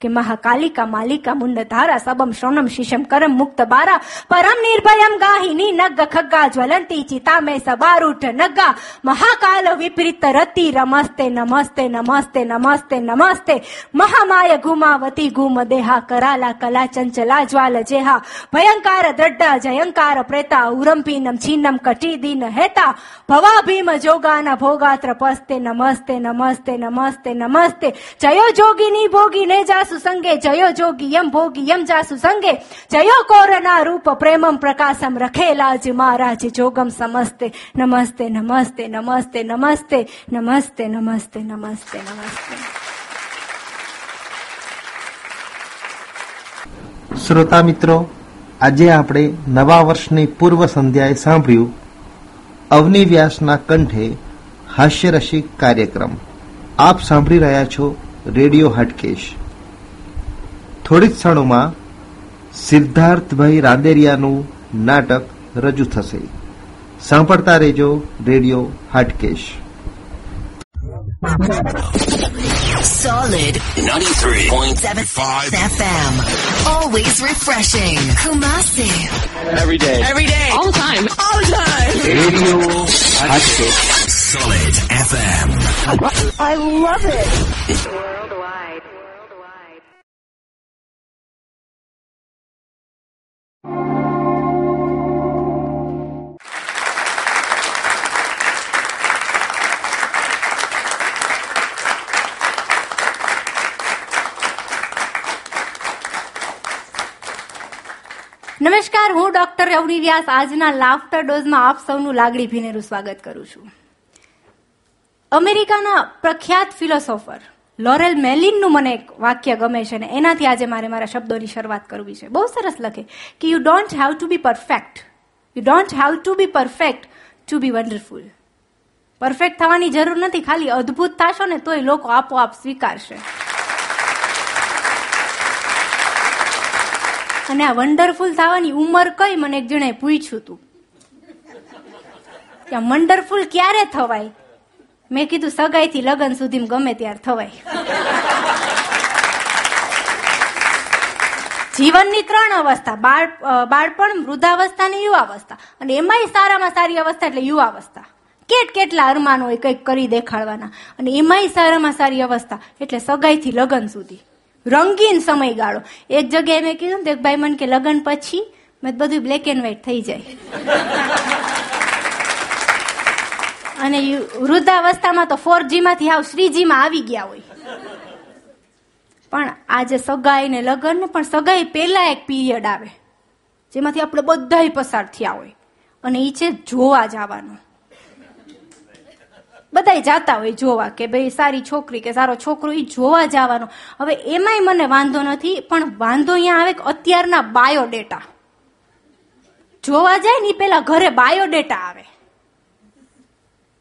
કે મહાકાલિકા માલિકા મુંડ ધારા સબમ શ્રોણમ શિશમ કરમ મુક્ત બારા. પરમ નિર્ભયમ ગાહિની નગ ખગ્ગા જ્વલંતી ચિતા મે સબારૂઢ નગા મહાકાલ વિપરીત રતિ રમસ્તે નમસ્તે નમસ્તે નમસ્તે નમસ્તે. મહામાય ગુમાવતી ગુમ દેહા કરાલા કલા ચંચલા જ્વાલ જેહા. ભયંકાર દ્રઢ જયંકાર પ્રેતા ઉરંપીનમ છીનમ કટી દિન હેતા. ભવા ભીમ જોગાના ભોગાત્ર પસ્તે નમસ્તે નમસ્તે નમસ્તે નમસ્તે. જયો જોગીની ભોગી ને જાસુ સંગે જયો જોગી યમ ભોગી યમ કોરના રૂપ પ્રેમમ પ્રકાશમ રખેલા જ મહારાજ જોગમ સમસ્તે નમસ્તે નમસ્તે નમસ્તે નમસ્તે નમસ્તે નમસ્તે નમસ્તે નમસ્તે શ્રોતા મિત્રો આજે આપણે નવા વર્ષની પૂર્વ સંધ્યાએ સાંભળ્યું અવની વ્યાસના કંઠે હાસ્યરસિક કાર્યક્રમ. આપ સાંભળી રહ્યા છો રેડિયો હાટકેશ. થોડી જ ક્ષણોમાં સિદ્ધાર્થભાઈ રાંદેરિયાનું નાટક રજૂ થશે સાંભળતા રહેજો radio Hatkesh Solid 93.75 FM. Always refreshing. Kumasi. Every day. Every day. All the time. All the time. Radio Solid FM. I love it. નમસ્કાર, હું ડોક્ટર રવની વ્યાસ. આજના લાફ્ટર ડોઝમાં આપ સૌનું લાગણી ભીનેરું સ્વાગત કરું છું. અમેરિકાના પ્રખ્યાત ફિલોસોફર લોરેલ મેલિનનું મને એક વાક્ય ગમે છે ને એનાથી આજે મારે મારા શબ્દોની શરૂઆત કરવી છે. બહુ સરસ લખે. કે you don't have to be perfect you don't have to be perfect to be wonderful perfect થવાની જરૂર નથી. ખાલી અદ્ભુત થશો ને તોય લોકો આપોઆપ સ્વીકારશે. અને આ વન્ડરફુલ થવાની ઉંમર કઈ મને એક જણે પૂછ્યું તું? કે વન્ડરફુલ ક્યારે થવાય? મેં કીધું, સગાઈથી લગ્ન સુધી ગમે ત્યારે થવાય. જીવનની ત્રણ અવસ્થા, બાળ બાળપણ વૃદ્ધાવસ્થા અને યુવાવસ્થા. અને એમાંય સારામાં સારી અવસ્થા એટલે યુવાવસ્થા. કેટ કેટલા અરમાન હોય કંઈક કરી દેખાડવાના. અને એમાંય સારામાં સારી અવસ્થા એટલે સગાઈથી લગ્ન સુધી. રંગીન સમયગાળો. એક જગ્યાએ મેં કીધું ને ભાઈ, મને કે લગ્ન પછી મેં બધું બ્લેક એન્ડ વ્હાઈટ થઈ જાય. અને વૃદ્ધાવસ્થામાં તો ફોર જીમાંથી આવ શ્રીજીમાં આવી ગયા હોય. પણ આજે સગાઈ ને લગ્ન પણ સગાઈ પહેલા એક પીરિયડ આવે, જેમાંથી આપણે બધાય પસાર થયા હોય. અને એ છે જોવા જવાનું. બધાય જાતા હોય જોવા કે ભાઈ સારી છોકરી કે સારો છોકરો એ જોવા જવાનો. હવે એમાંય મને વાંધો નથી, પણ વાંધો અહીંયા આવે કે અત્યારના બાયોડેટા. જોવા જાય ને પેલા ઘરે બાયોડેટા આવે.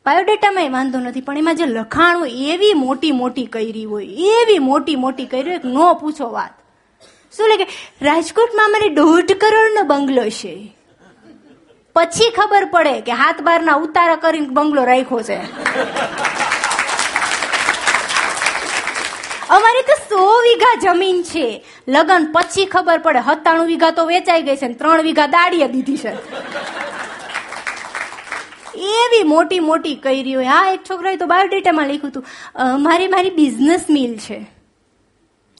બાયોડેટામાં વાંધો નથી, પણ એમાં જે લખાણ હોય એવી મોટી મોટી કરી હોય, એવી મોટી મોટી કરી હોય ન પૂછો વાત. શું લે કે, રાજકોટમાં મને દોઢ કરોડનો બંગલો છે. પછી ખબર પડે કે હાથ બારના ઉતારા કરીને બંગલો રાખ્યો છે. અમારી તો સો વીઘા જમીન છે. લગન પછી ખબર પડે સત્તાણું વીઘા તો વેચાઈ ગઈ છે ત્રણ વીઘા દાડીએ દીધી છે. એવી મોટી મોટી કરી હોય હા, એક છોકરાએ તો બાયોડેટામાં લખ્યું હતું મારી મારી બિઝનેસ મિલ છે.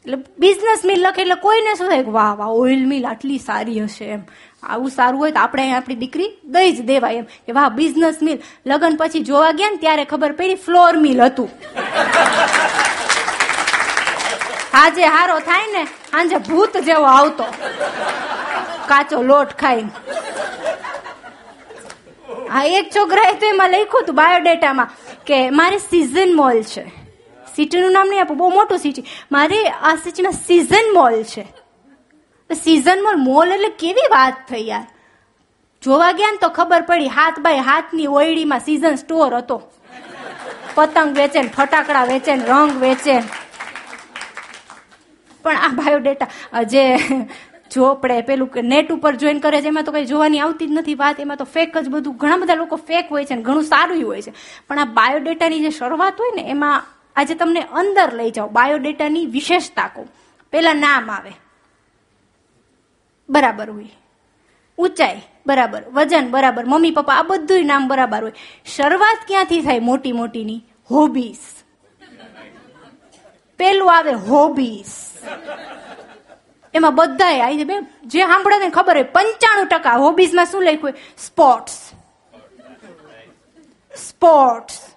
એટલે બિઝનેસ મિલ લખે એટલે કોઈને શું થાય વાહ વાહ ઓઇલ મિલ આટલી સારી હશે એમ. આવું સારું હોય તો આપણે આપણી દીકરી દઈ જ દેવાય એમ. કે વાહ બિઝનેસ મિલ લગ્ન પછી જોવા ગયા ને ત્યારે ખબર પડી ફ્લોર મિલ હતું. આજે હારો થાય ને સાંજે ભૂત જેવો આવતો. કાચો લોટ ખાઈને. હા, એક છોકરાએ તો એમાં લખ્યું હતું બાયોડેટામાં કે મારે સિઝન મોલ છે. સિટીનું નામ નહીં આપું બહુ મોટું સિટી મારે આ સિટીમાં સિઝન મોલ છે. સિઝન મોલ એટલે કેવી વાત થઈ યાર? જોવા ગયા ને તો ખબર પડી, હાથ બાય હાથની ઓયડીમાં સિઝન સ્ટોર હતો. પતંગ વેચે ને ફટાકડા વેચે ને રંગ વેચે પણ આ બાયોડેટા જે આપણે પેલું નેટ ઉપર જોઈન કરે છે, એમાં તો કઈ જોવાની આવતી જ નથી વાત. એમાં તો ફેક જ બધું, ઘણા બધા લોકો ફેક હોય છે ઘણું સારું હોય છે. પણ આ બાયોડેટાની જે શરૂઆત હોય ને, એમાં આજે તમને અંદર લઈ જાઓ બાયોડેટાની વિશેષતા કહું. પેલા નામ આવે. બરાબર હોય. ઊંચાઈ, બરાબર. વજન, બરાબર. મમ્મી, પપ્પા, આ બધું નામ બરાબર હોય. શરૂઆત ક્યાંથી થાય મોટી મોટીની? હોબીસ પેલું આવે હોબીસ એમાં બધાય આવી જાય. બે જે સાંભળે ને ખબર હોય, પંચાણું ટકા હોબીઝમાં શું લખ્યું સ્પોર્ટ્સ સ્પોર્ટ્સ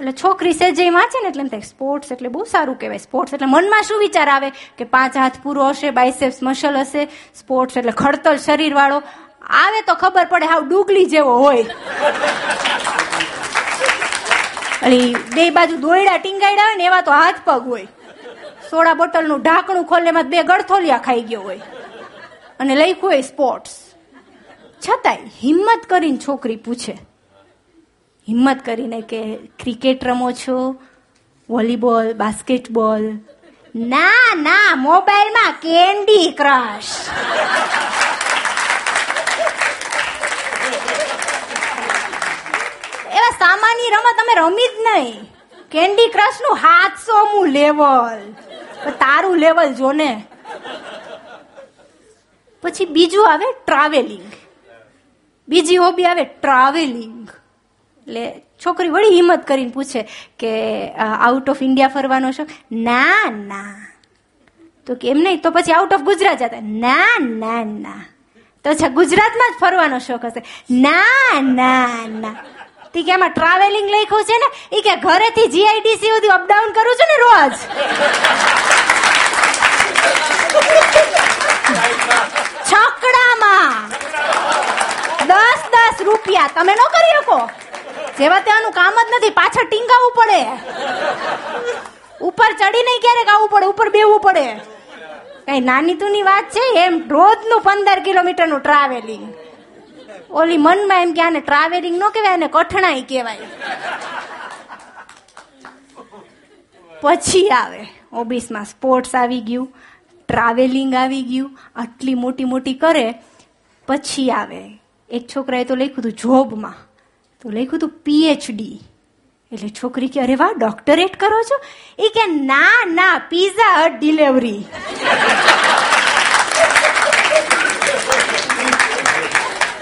એટલે છોકરી સેજે વાંચે ને એટલે એમ થાય સ્પોર્ટ્સ એટલે બહુ સારું કહેવાય સ્પોર્ટ્સ એટલે મનમાં શું વિચાર આવે? કે પાંચ હાથ પૂરો હશે બાઇસેપ્સ મસલ હશે સ્પોર્ટ્સ એટલે ખડતલ શરીર વાળો આવે તો ખબર પડે હાવ ડુગલી જેવો હોય. એટલે બે બાજુ દોયડા ટીંગાયડા હોય ને એવા તો હાથ પગ હોય. સોડા બોટલનું ઢાંકણું ખોલે એમાં બે ગળથોલિયા ખાઈ ગયો હોય. અને લખ્યું હોય સ્પોર્ટ્સ છતાંય હિંમત કરીને છોકરી પૂછે હિંમત કરીને કે ક્રિકેટ રમો છો, વોલીબોલ, બાસ્કેટબોલ. ના ના, મોબાઈલમાં કેન્ડી ક્રશ. એવા સામાન્ય રમત અમે રમી જ નહીં. કેન્ડી ક્રશનું હાથસો મું લેવલ તારું લેવલ જો ને પછી બીજું આવે ટ્રાવેલિંગ. બીજી હોબી આવે ટ્રાવેલિંગ. એટલે છોકરી વળી હિંમત કરીને પૂછે કે આઉટ ઓફ ઇન્ડિયા ફરવાનો શોખ ના ના. તો કે એમ નહીં, તો પછી આઉટ ઓફ ગુજરાત જતા. ના ના ના. તો અચ્છા, ગુજરાતમાં જ ફરવાનો શોખ હશે. ના ના ના. તી કે એમાં ટ્રાવેલિંગ લખ્યું છે ને, એ કે ઘરેથી જીઆઈડીસી સુધી અપડાઉન કરું છું ને રોજ. છકડામાં દસ દસ રૂપિયા. તમે ન કરી શકો. જેવા ત્યાંનું કામ જ નથી, પાછળ ટીંગાવું પડે. ઉપર ચડી નહીં ક્યારેક આવવું પડે, ઉપર બેવું પડે. કઈ નાની તુની વાત છે? એમ રોજનું પંદર કિલોમીટરનું ટ્રાવેલિંગ ઓલી મનમાં એમ કે આને ટ્રાવેલિંગ ન કહેવાય, આને કઠણાઈ કહેવાય. પછી આવે, ઓબીસમાં સ્પોર્ટ્સ આવી ગયું ટ્રાવેલિંગ આવી ગયું, આટલી મોટી મોટી કરે, પછી આવે. એક છોકરાએ તો લખ્યું હતું જોબમાં તો લખ્યું હતું પીએચડી એટલે છોકરી કે, અરે વાહ ડોક્ટરેટ કરો છો? એ કે, ના ના પીઝા હટ ડિલિવરી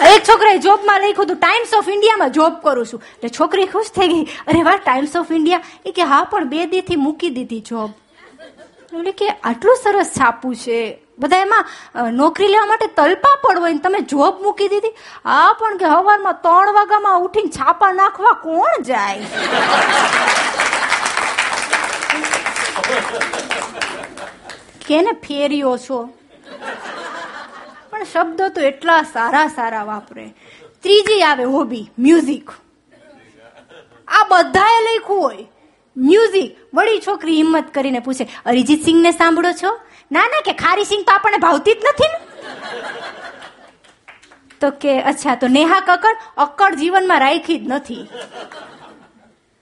એક છોકરાએ જોબમાં લખ્યું હતું ટાઈમ્સ ઓફ ઇન્ડિયામાં જોબ કરું છું. એટલે છોકરી ખુશ થઈ ગઈ. અરે વાહ ટાઈમ્સ ઓફ ઇન્ડિયા એ કે, હા, પણ બે દીથી મૂકી દીધી જોબ એટલે કે, આટલું સરસ છાપું છે. બધા એમાં નોકરી લેવા માટે તલપા પડ હોય ને તમે જોબ મૂકી દીધી, આ પણ કે હવારમાં ત્રણ વાગ્યામાં ઉઠીને છાપા નાખવા કોણ જાય? કેને ફેર્યો છો? પણ શબ્દો તો એટલા સારા સારા વાપરે. ત્રીજી આવે હોબી મ્યુઝિક આ બધાએ લખ્યું હોય. મ્યુઝિક વળી છોકરી હિંમત કરીને પૂછે, અરિજીત સિંહ ને સાંભળો છો? ના ના, કે ખારી સિંગ તો આપણને ભાવતી જ નથી ને. તો કે, અચ્છા, તો નેહા કક્કડ અક્કડ જીવનમાં રાખી જ નથી.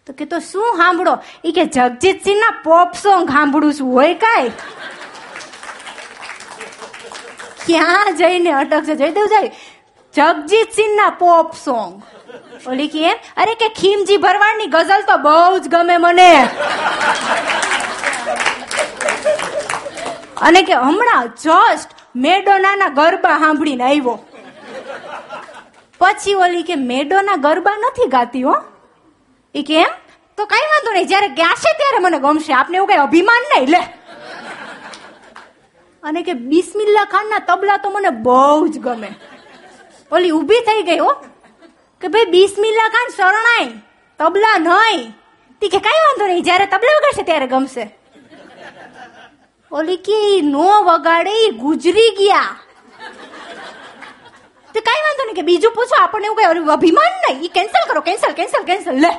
તો કે, તો શું સાંભળો એ કે જગજીત સિંહ ના પોપ સોંગ સાંભળું છું, હોય કાય ક્યાં જઈને અટકશે? જયદેવ જાય. જગજીત સિંહ ના પોપ સોંગ ઓલી કે એમ? અરે કે ખીમજી ભરવાડની ગઝલ તો બહુ જ ગમે મને. અને કે હમણાં જસ્ટ મેડોનાના ગરબા સાંભળીને આવ્યો. પછી ઓલી કે મેડોના ગરબા નથી ગાતી હો? એ કે એમ? તો કઈ વાંધો નહીં, જયારે ગાશે ત્યારે મને ગમશે. આપને એવું કઈ અભિમાન નહીં, લે. અને કે બિસ્મિલ્લા ખાન ના તબલા તો મને બહુ જ ગમે. ઓલી ઊભી થઈ ગઈ હો. કે ભાઈ, બિસ્મિલ્લા ખાન શરણાઈ, તબલા નહીં. તી કે કઈ વાંધો નહીં, જયારે તબલા વગાડશે ત્યારે ગમશે. ઓલી કે નો વગાડે ઈ ગુજરી ગયા. તે કઈ વાંધો નહીં કે બીજું પૂછો, આપણને એવું કઈ અભિમાન નહીં. એ કેન્સલ કરો કેન્સલ કેન્સલ કેન્સલ લે.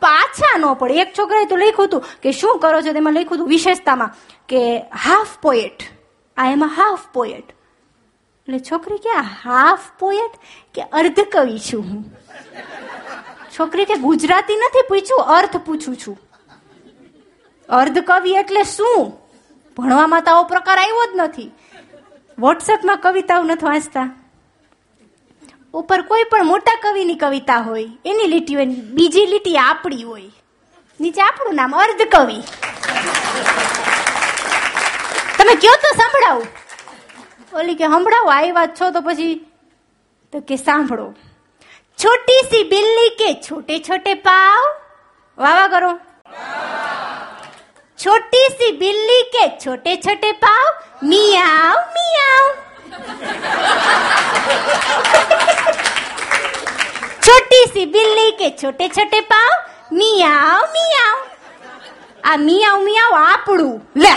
પાછા ન પડે. એક છોકરાએ તો લખ્યું હતું કે શું કરો છો? તેમાં લખ્યું હતું વિશેષતામાં કે હાફ પોએટ આ એમ હાફ પોએટ એટલે છોકરી કે હાફ પોએટ કે અર્ધ કવિ છું હું? છોકરી કે ગુજરાતી નથી પૂછ્યું, અર્થ પૂછું છું. અર્ધ કવિ એટલે શું? ભણવામાં તો આવો પ્રકાર આવ્યો જ નથી. વોટ્સઅપમાં કવિતાઓ નથી વાંચતા. ઉપર કોઈ પણ મોટા કવિની કવિતા હોય, એની લીટી હોય બીજી લીટી આપણી હોય. નીચે આપણું નામ અર્ધ કવિ. તમે કયો તો સંભળાવું? ઓલી કે સંભળાવો આવ્યા છો તો પછી તો કે સાંભળો. છોટી સી બિલ્લી કે છોટે છોટે પાવ વાવા કરો. छोटी सी बिल्ली के छोटे छोटे पाव मियाओ मियाओ छोटी सी बिल्ली के छोटे छोटे पाव મિયાવ મિયાવ આ મિયાવ મિયાવ આપણું લે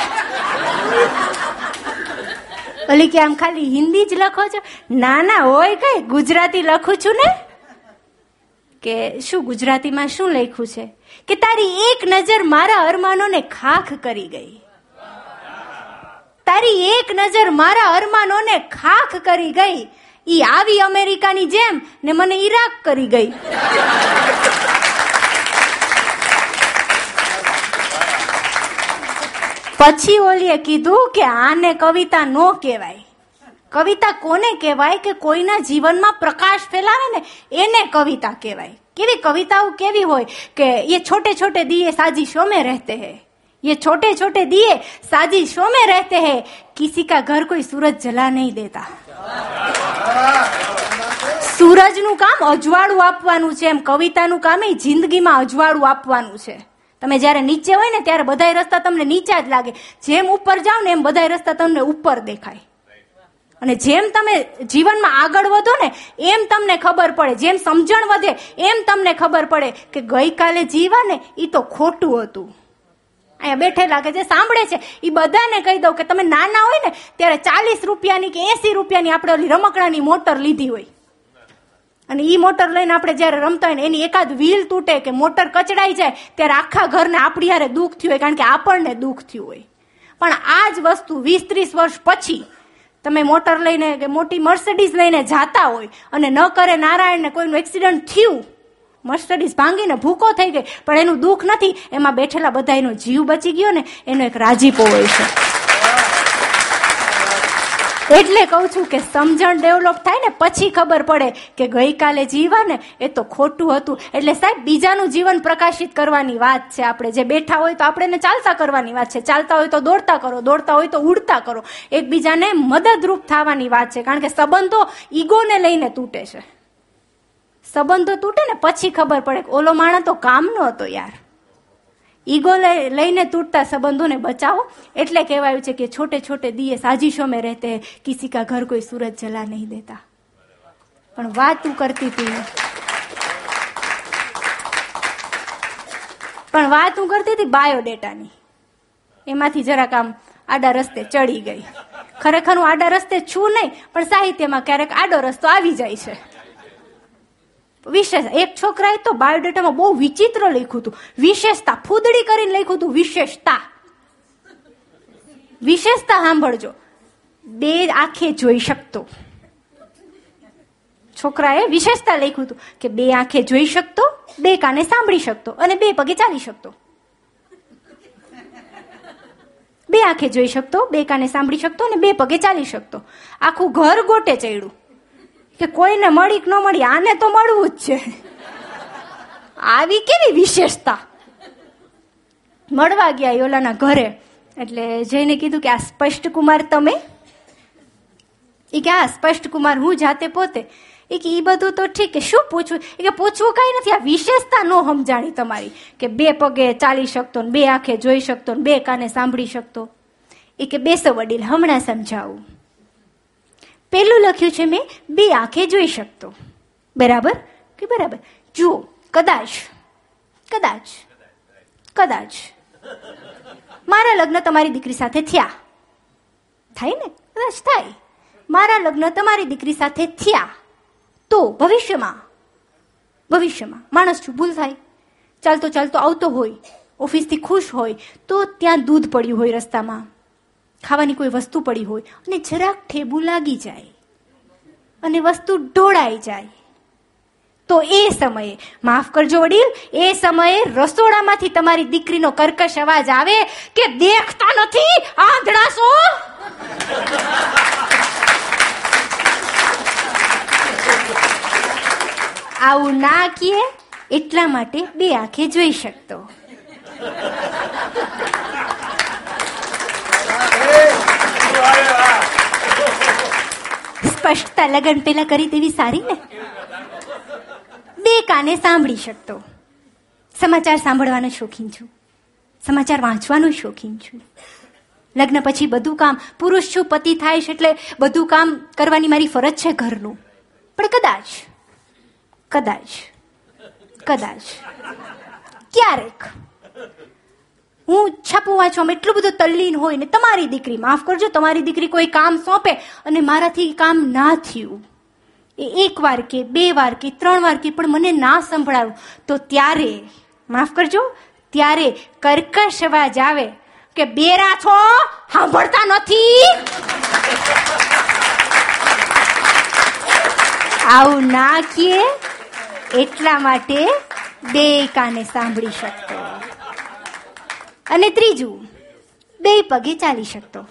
ઓલી કે આમ ખાલી હિન્દી જ લખો છો ના ના હોય કઈ ગુજરાતી લખું છું ને કે શું ગુજરાતીમાં શું લખ્યું છે કે તારી એક નજર મારા અરમાનોને ખાખ કરી ગઈ. તારી એક નજર મારા અરમાનોને ખાખ કરી ગઈ. ઈ આવી અમેરિકાની જેમ ને મને ઈરાક કરી ગઈ. પછી ઓલીએ કીધું કે આને કવિતા નો કહેવાય. કવિતા કોને કહેવાય કે કોઈના જીવનમાં પ્રકાશ ફેલાવે ને એને કવિતા કહેવાય. કેવી કવિતાઓ કેવી હોય કે ये छोटे छोटे दिए साजिशों में रहते हैं ये छोटे छोटे दिए साजिशों में रहते हैं किसी का घर कोई सूरज जला नहीं देता સૂરજનું કામ અજવાળું આપવાનું છે એમ કવિતાનું કામ એ જિંદગીમાં અજવાળું આપવાનું છે તમે જ્યારે નીચે હોય ને ત્યારે બધાય રસ્તા તમને નીચા જ લાગે જેમ ઉપર જાઓ ને એમ બધાય રસ્તા તમને ઉપર દેખાય અને જેમ તમે જીવનમાં આગળ વધો ને, એમ તમને ખબર પડે. જેમ સમજણ વધે, એમ તમને ખબર પડે કે ગઈકાલે જીવા ને એ તો ખોટું હતું. અહીંયા બેઠેલા કે જે સાંભળે છે એ બધાને કહી દઉં કે તમે નાના હોય ને, ત્યારે ચાલીસ રૂપિયાની કે એસી રૂપિયાની આપણે ઓલી રમકડાની મોટર લીધી હોય. અને એ મોટર લઈને આપણે જ્યારે રમતા હોય ને, એની એકાદ વ્હીલ તૂટે કે મોટર કચડાઈ જાય, ત્યારે આખા ઘરને આપણી હારે દુઃખ થયું હોય, કારણ કે આપણને દુઃખ થયું હોય. પણ આ જ વસ્તુ વીસ ત્રીસ વર્ષ પછી તમે મોટર લઈને કે મોટી મર્સિડીઝ લઈને જાતા હોય અને ન કરે નારાયણને કોઈનું એક્સિડન્ટ થયું મર્સિડીઝ ભાંગીને ભૂકો થઈ ગઈ, પણ એનું દુઃખ નથી, એમાં બેઠેલા બધા એનો જીવ બચી ગયો ને, એનો એક રાજીપો હોય છે. એટલે કહું છું કે સમજણ ડેવલપ થાય ને પછી ખબર પડે કે ગઈકાલે જીવન એ તો ખોટું હતું. એટલે સાહેબ, બીજાનું જીવન પ્રકાશિત કરવાની વાત છે આપણે. જે બેઠા હોય તો આપણે ચાલતા કરવાની વાત છે. ચાલતા હોય તો દોડતા કરો, દોડતા હોય તો ઉડતા કરો. એકબીજાને મદદરૂપ થવાની વાત છે. કારણ કે સંબંધો ઈગોને લઈને તૂટે છે. સંબંધો તૂટે ને પછી ખબર પડે ઓલો માણસ તો કામનો હતો યાર. ઈગો લઈને તૂટતા સંબંધોને બચાવો. એટલે કહેવાયું છે કે છોટે છોટે દિયે સાજિશો મેં રહેતે કિસી કા ઘર કોઈ સૂરજ જલા નહીં દેતા. પણ વાત તું કરતી હતી પણ વાત હું કરતી હતી બાયોડેટાની. એમાંથી જરાક આમ આડા રસ્તે ચડી ગઈ. ખરેખર હું આડા રસ્તે છું નહીં, પણ સાહિત્યમાં ક્યારેક આડો રસ્તો આવી જાય છે. વિશેષ એક છોકરાએ તો બાયોડેટામાં બહુ વિચિત્ર લખ્યું હતું. વિશેષતા, ફૂદડી કરીને લખ્યું હતું વિશેષતા. વિશેષતા સાંભળજો. બે આંખે જોઈ શકતો. છોકરાએ વિશેષતા લખ્યું હતું કે બે આંખે જોઈ શકતો, બે કાને સાંભળી શકતો અને બે પગે ચાલી શકતો. બે આંખે જોઈ શકતો, બે કાને સાંભળી શકતો અને બે પગે ચાલી શકતો. આખું ઘર ગોટે ચડ્યું. કે કોઈને મળી કે ન મળી, આને તો મળવું જ છે. આવી કેવી વિશેષતા? મળવા ગયા યોલાના ઘરે. એટલે જઈને કીધું કે આ સ્પષ્ટ કુમાર તમે? એ કે આ સ્પષ્ટ કુમાર હું જાતે પોતે? એ કે એ બધું તો ઠીક. કે શું પૂછવું? એ કે પૂછવું કઈ નથી. આ વિશેષતા નો સમજાણી તમારી. કે બે પગે ચાલી શકતો ને બે આંખે જોઈ શકતો ને બે કાને સાંભળી શકતો. એ કે બેસો વડીલ, હમણાં સમજાવું. પેલું લખ્યું છે મેં, બે આંખે જોઈ શકતો. બરાબર? કે બરાબર? જુઓ, કદાચ કદાચ કદાચ. મારા લગ્ન તમારી દીકરી સાથે થયા. થાય ને? કદાચ થાય. મારા લગ્ન તમારી દીકરી સાથે થયા. તો ભવિષ્યમાં ભવિષ્યમાં માણસ છું, ભૂલ થાય. ચાલતો ચાલતો આવતો હોય, ઓફિસથી ખુશ હોય, તો ત્યાં દૂધ પડ્યું હોય રસ્તામાં. ખાવાની કોઈ વસ્તુ પડી હોય અને જરાક ઠેબુ લાગી જાય અને વસ્તુ ઢોળાઈ જાય, તો એ સમયે, માફ કરજો વડીલ, એ સમયે રસોડામાંથી તમારી દીકરીનો કર્કશ અવાજ આવે કે દેખતા નથી આંધળા છો આવું ના કીએ, એટલા માટે બે આંખે જોઈ શકતો. સ્પષ્ટતા લગન પેલા કરી તેવી સારી ને? બે કાને સાંભળી શકતો. સમાચાર સાંભળવાનો શોખીન છું. સમાચાર વાંચવાનો શોખીન છું. લગ્ન પછી બધું કામ, પુરુષ છું, પતિ થાય છે એટલે બધું કામ કરવાની મારી ફરજ છે ઘરનું. પણ કદાચ કદાચ કદાચ. ક્યારેક હું છાપું વાંચવામાં એટલું બધું તલ્લીન હોય ને, તમારી દીકરી, માફ કરજો, તમારી દીકરી કોઈ કામ સોંપે અને મારાથી કામ ના થયું. એ એક વાર કે, બે વાર કે, ત્રણ વાર કે, પણ મને ના સંભળાવું તો ત્યારે, માફ કરજો, ત્યારે કર્કશ અવાજ આવે કે, બેરા છો, સાંભળતા નથી? આવું ના કીએ, એટલા માટે બે કાને સાંભળી શકતો અને ત્રીજું બે પગે ચાલી શકતો.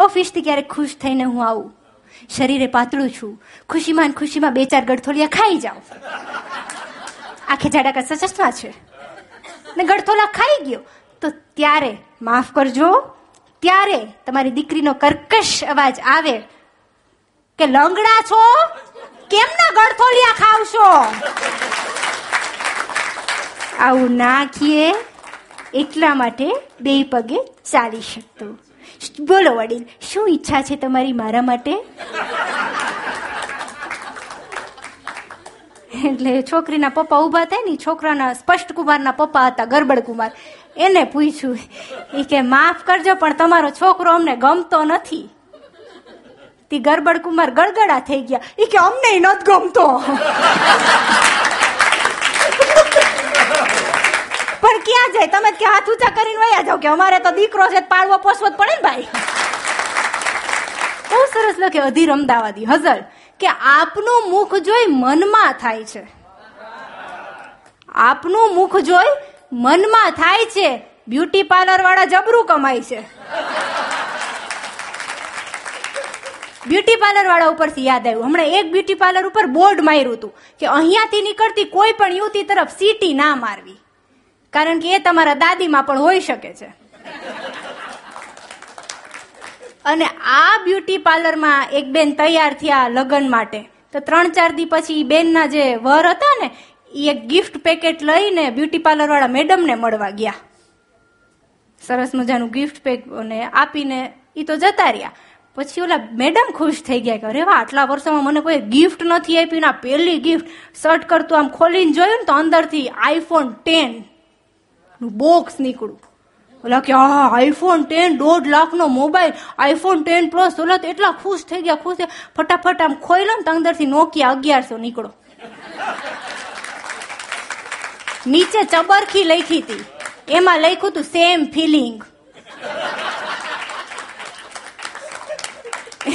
ઓફિસથી ક્યારેક ખુશ થઈને હું આવું. શરીરે પાતળું છું. ખુશીમાં ને ખુશીમાં બે ચાર ગળથોલિયા ખાઈ જાઉં. આખે જાડા કસા ચશ્મા છે. ને ગળથોલા ખાઈ ગયો. તો ત્યારે, માફ કરજો, ત્યારે તમારી દીકરીનો કર્કશ અવાજ આવે કે, લંગડા છો? કેમના ગળથોલિયા ખાવશો? આવું ના કીએ. એટલા માટે બે પગે ચાલી શકતો. બોલો વડીલ, શું ઈચ્છા છે તમારી મારા માટે? એટલે છોકરીના પપ્પા ઊભા થાય ને છોકરાના સ્પષ્ટ કુમારના પપ્પા હતા, ગરબડ કુમાર. એને પૂછ્યું એ કે માફ કરજો, પણ તમારો છોકરો અમને ગમતો નથી. તી ગરબડ કુમાર ગળગડા થઈ ગયા. એ કે, અમને નથી ગમતો. પણ ક્યાં જાય? તમે ક્યાં હાથ ઊંચા કરીને વયા જાવ કે અમારે તો દીકરો છે, પાળવો પોસવો જ પડે ને ભાઈ. બહુ સરસ લખે અધીર અમદાવાદી. હઝલ કે આપનું મુખ જોઈ મનમાં થાય છે. આપનું મુખ જોઈ મનમાં થાય છે. બ્યુટી પાર્લર વાળા જબરું કમાય છે. બ્યુટી પાર્લર વાળા ઉપરથી યાદ આવ્યું. હમણાં એક બ્યુટી પાર્લર ઉપર બોર્ડ માર્યું હતું કે અહીંયાથી નીકળતી કોઈ પણ યુવતી તરફ સીટી ના મારવી. કારણ કે એ તમારા દાદીમાં પણ હોઈ શકે છે. અને આ બ્યુટી પાર્લરમાં એક બેન તૈયાર થયા લગ્ન માટે. તો ત્રણ ચાર દી પછી બેનના જે વર હતા ને એ એક ગિફ્ટ પેકેટ લઈને બ્યુટી પાર્લર મેડમને મળવા ગયા. સરસ મજાનું ગિફ્ટ પેક આપીને એ તો જતા રહ્યા. પછી ઓલા મેડમ ખુશ થઈ ગયા કે અરે વાહ, આટલા વર્ષોમાં મને કોઈ ગિફ્ટ નથી આપી ના પહેલી ગિફ્ટ શર્ટ કરતું આમ ખોલીને જોયું ને તો અંદરથી આઈફોન ટેન નું બોક્સ નીકળું ઓલા કે હા આઈફોન ટેન દોઢ લાખનો મોબાઈલ આઈફોન ટેન પ્લસ ઓલા તો એટલા ખુશ થઈ ગયા, ખુશ ફટાફટ આમ ખોઈલો ને અંદરથી નોકિયા અગિયારસો નીકળો. નીચે ચબરખી લખી હતી. એમાં લખ્યું હતું સેમ ફિલિંગ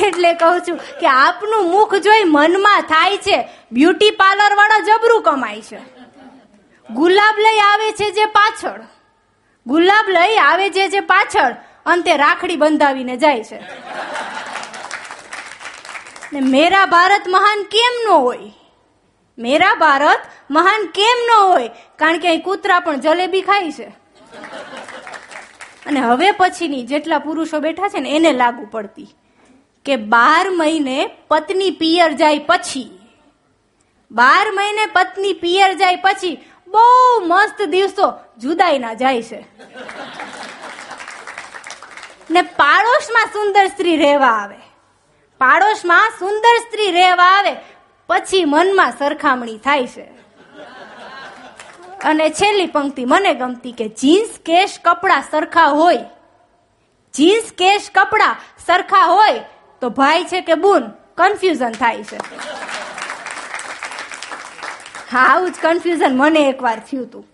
એટલે કહું છું કે આપનું મુખ જોઈ મનમાં થાય છે બ્યુટી પાર્લર વાળા જબરું કમાય છે. ગુલાબ લઈ આવે છે જે પાછળ. ગુલાબ લઈ આવે છે જે પાછળ અંતે રાખડી બંધાવીને જાય છે. ને મેરા ભારત મહાન કેમ ન હોય? મેરા ભારત મહાન કેમ ન હોય? કારણ કે અહીં કૂતરા પણ જલેબી ખાય છે. અને હવે પછીની જેટલા પુરુષો બેઠા છે ને, એને લાગુ પડતી કે બાર મહિને પત્ની પિયર જાય પછી. બાર મહિને પત્ની પિયર જાય પછી બહુ મસ્ત દિવસો જુદાઈના જાય છે. ને પાડોશમાં સુંદર સ્ત્રી રહેવા આવે. પાડોશમાં સુંદર સ્ત્રી રહેવા આવે, પછી મનમાં સરખામણી થાય છે. અને છેલ્લી પંક્તિ, મને ગમતી કે જીન્સ, કેશ, કપડા સરખા હોય. જીન્સ, કેશ, કપડા સરખા હોય તો ભાઈ છે કે બુન કન્ફ્યુઝન થાય છે. આવું જ કન્ફ્યુઝન મને એકવાર થયું હતું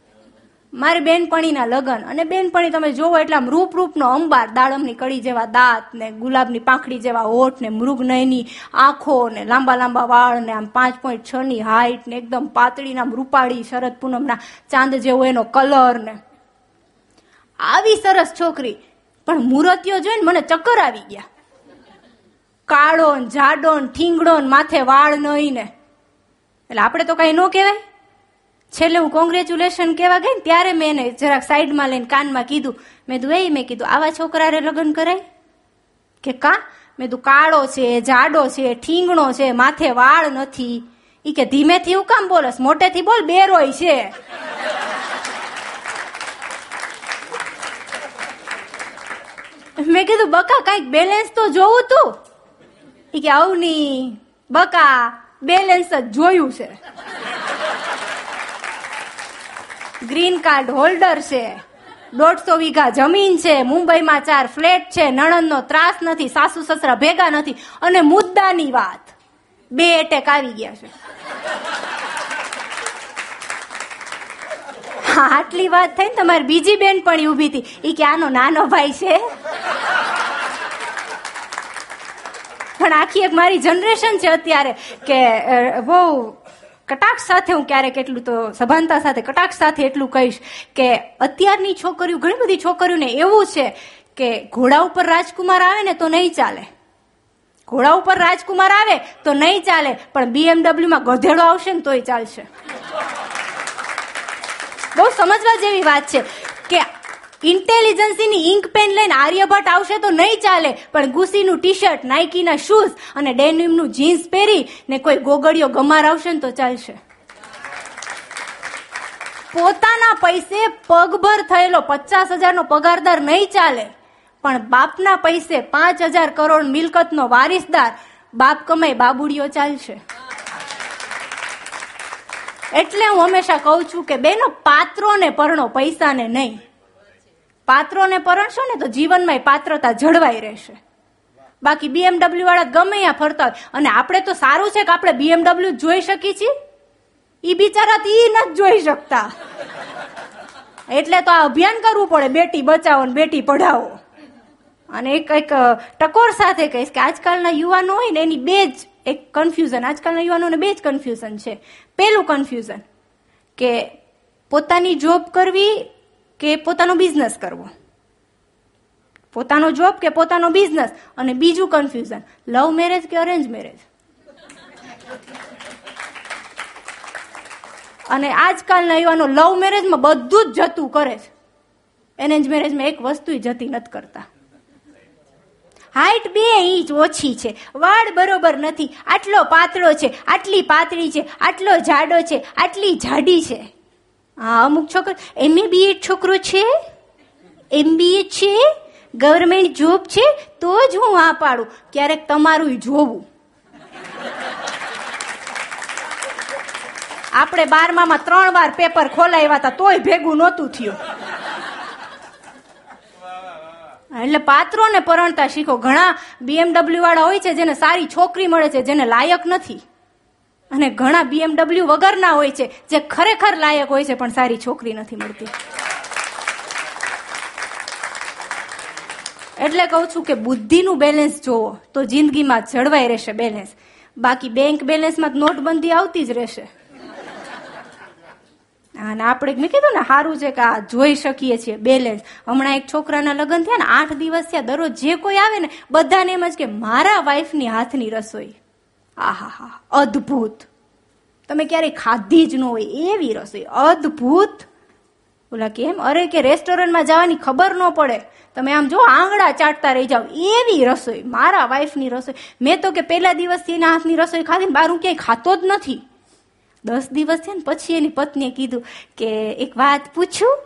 મારી બેનપણીના લગ્ન અને બેનપણી તમે જોવો એટલે આમ રૂપ રૂપનો અંબાર, દાડમની કડી જેવા દાંત ને ગુલાબની પાંખડી જેવા હોઠ ને મૃગનયની આંખો ને લાંબા લાંબા વાળ ને આમ પાંચ પોઈન્ટ છ ની હાઈટ ને એકદમ પાતળી આમ રૂપાળી શરદ પૂનમના ચાંદ જેવો એનો કલર ને. આવી સરસ છોકરી. પણ મૂર્તિઓ જોઈને મને ચક્કર આવી ગયા. કાળો જાડો ઠીંગડો માથે વાળ નહીં ને. એટલે આપણે તો કઈ ન કહેવાય. છેલ્લે હું કોંગ્રેચ્યુલેશન કહેવા ગઈ ને ત્યારે મેં એને જરાક સાઈડમાં લઈને કાનમાં કીધું. મેં કીધું એ મેં કીધું, આવા છોકરાને લગ્ન કરાય? કે કા? મેં કીધું, કાળો છે, જાડો છે, ઠીંગણો છે, માથે વાળ નથી. ઈ કે, ધીમેથી હું કામ બોલસ? મોટેથી બોલ, બેરોય છે. મેં કીધું, બકા, કંઈક બેલેન્સ તો જોવું તું. ઈ કે, આવું ની બકા. બેલેન્સ જ જોયું છે. ગ્રીન કાર્ડ હોલ્ડર છે. દોઢસો વીઘા જમીન છે. મુંબઈમાં ચાર ફ્લેટ છે. નણંદનો ત્રાસ નથી. સાસુ સસરા ભેગા નથી. અને મુદ્દાની વાત. બે એટેક આવી ગયા છે. હા, આટલી વાત થઈ ને તમારી બીજી બેન પણ ઊભી હતી. એ કે, આનો નાનો ભાઈ છે. પણ આખી એક મારી જનરેશન છે અત્યારે કે બહુ કટાક્ષ સાથે હું ક્યારેક એટલું તો સભાનતા સાથે, કટાક્ષ સાથે એટલું કહીશ કે અત્યારની છોકરીઓ, ઘણી બધી છોકરીઓને એવું છે કે ઘોડા ઉપર રાજકુમાર આવે ને તો નહીં ચાલે. ઘોડા ઉપર રાજકુમાર આવે તો નહીં ચાલે, પણ બીએમડબ્લ્યુમાં ગધેડો આવશે ને તોય ચાલશે. બહુ સમજવા જેવી વાત છે કે ઇન્ટેલિજન્સીની ઇન્ક પેન લઈને આર્યભટ્ટ આવશે તો નહીં ચાલે. પણ ગુસીનું ટી શર્ટ નાઇકીના શૂઝ અને ડેનિમનું જીન્સ પહેરી ને કોઈ ગોગડીઓ ગમાર આવશે ને તો ચાલશે. પોતાના પૈસે પગભર થયેલો પચાસ હજારનો પગારદાર નહીં ચાલે. પણ બાપના પૈસે પાંચ હજાર કરોડ મિલકતનો વારિસદાર બાપ કમાય બાબુડીઓ ચાલશે. એટલે હું હંમેશા કહું છું કે બેનો પાત્રોને પરણો, પૈસાને નહીં. પાત્રોને પરણશો ને તો જીવનમાં પાત્રતા જળવાઈ રહેશે. બાકી બીએમડબલ્યુ વાળા ગમે ત્યાં ફરતા હોય, અને આપણે તો સારું છે કે આપણે બીએમડબલ્યુ જોઈ શકીએ છીએ? ઈ બિચારા ઈ નથી જોઈ શકતા. એટલે તો આ અભિયાન કરવું પડે, બેટી બચાવો ને બેટી પઢાવો. અને એક એક ટકોર સાથે કહીશ કે આજકાલના યુવાનો હોય ને એની બે જ એક કન્ફ્યુઝન આજકાલના યુવાનોને બે જ કન્ફ્યુઝન છે. પેલું કન્ફ્યુઝન કે પોતાની જોબ કરવી કે પોતાનો બિઝનેસ કરવો. પોતાનો જોબ કે પોતાનો બિઝનેસ અને બીજું કન્ફ્યુઝન લવ મેરેજ કે અરેન્જ મેરેજ અને આજકાલના યુવાનો લવ મેરેજમાં બધું જ જતું કરે છે. એરેન્જ મેરેજમાં એક વસ્તુ જતી નથી કરતા. હાઈટ બે ઇંચ ઓછી છે. વાળ બરોબર નથી. આટલો પાતળો છે, આટલી પાતળી છે, આટલો જાડો છે, આટલી જાડી છે. હા, અમુક છોકરો એમબીએ છોકરો છે? એમબીએ છે? ગવર્મેન્ટ જોબ છે? તો જ હું આ પાડું. ક્યારેક તમારું જોવું. આપણે બારમામાં ત્રણ વાર પેપર ખોલાવ્યા હતા, તોય ભેગું નહોતું થયું. એટલે પાત્રોને પરણતા શીખો. ઘણા બીએમડબલ્યુ વાળા હોય છે, જેને સારી છોકરી મળે છે, જેને લાયક નથી. અને ઘણા બીએમડબલ્યુ વગરના હોય છે, જે ખરેખર લાયક હોય છે, પણ સારી છોકરી નથી મળતી. એટલે કહું છું કે બુદ્ધિનું બેલેન્સ જોવો, તો જિંદગીમાં જળવાઈ રહેશે બેલેન્સ બાકી બેંક બેલેન્સમાં નોટબંધી આવતી જ રહેશે. અને આપણે મેં કીધું ને સારું છે કે આ જોઈ શકીએ છીએ બેલેન્સ હમણાં એક છોકરાના લગ્ન થયા ને, આઠ દિવસ થયા, દરરોજ જે કોઈ આવે ને, બધાને એમ જ કે મારા વાઈફની હાથની રસોઈ. આહા હા અદ્ભુત. તમે ક્યારેય ખાધી જ ન હોય એવી રસોઈ, અદ્ભુત. ઓલા કેમ અરે કે રેસ્ટોરન્ટમાં જવાની ખબર ન પડે. તમે આમ જો આંગળા ચાટતા રહી જાવ એવી રસોઈ. મારા વાઈફની રસોઈ. મેં તો કે પહેલા દિવસથી એના હાથની રસોઈ ખાધી બાર હું ક્યાંય ખાતો જ નથી. દસ દિવસ છે ને પછી એની પત્નીએ કીધું કે એક વાત પૂછું?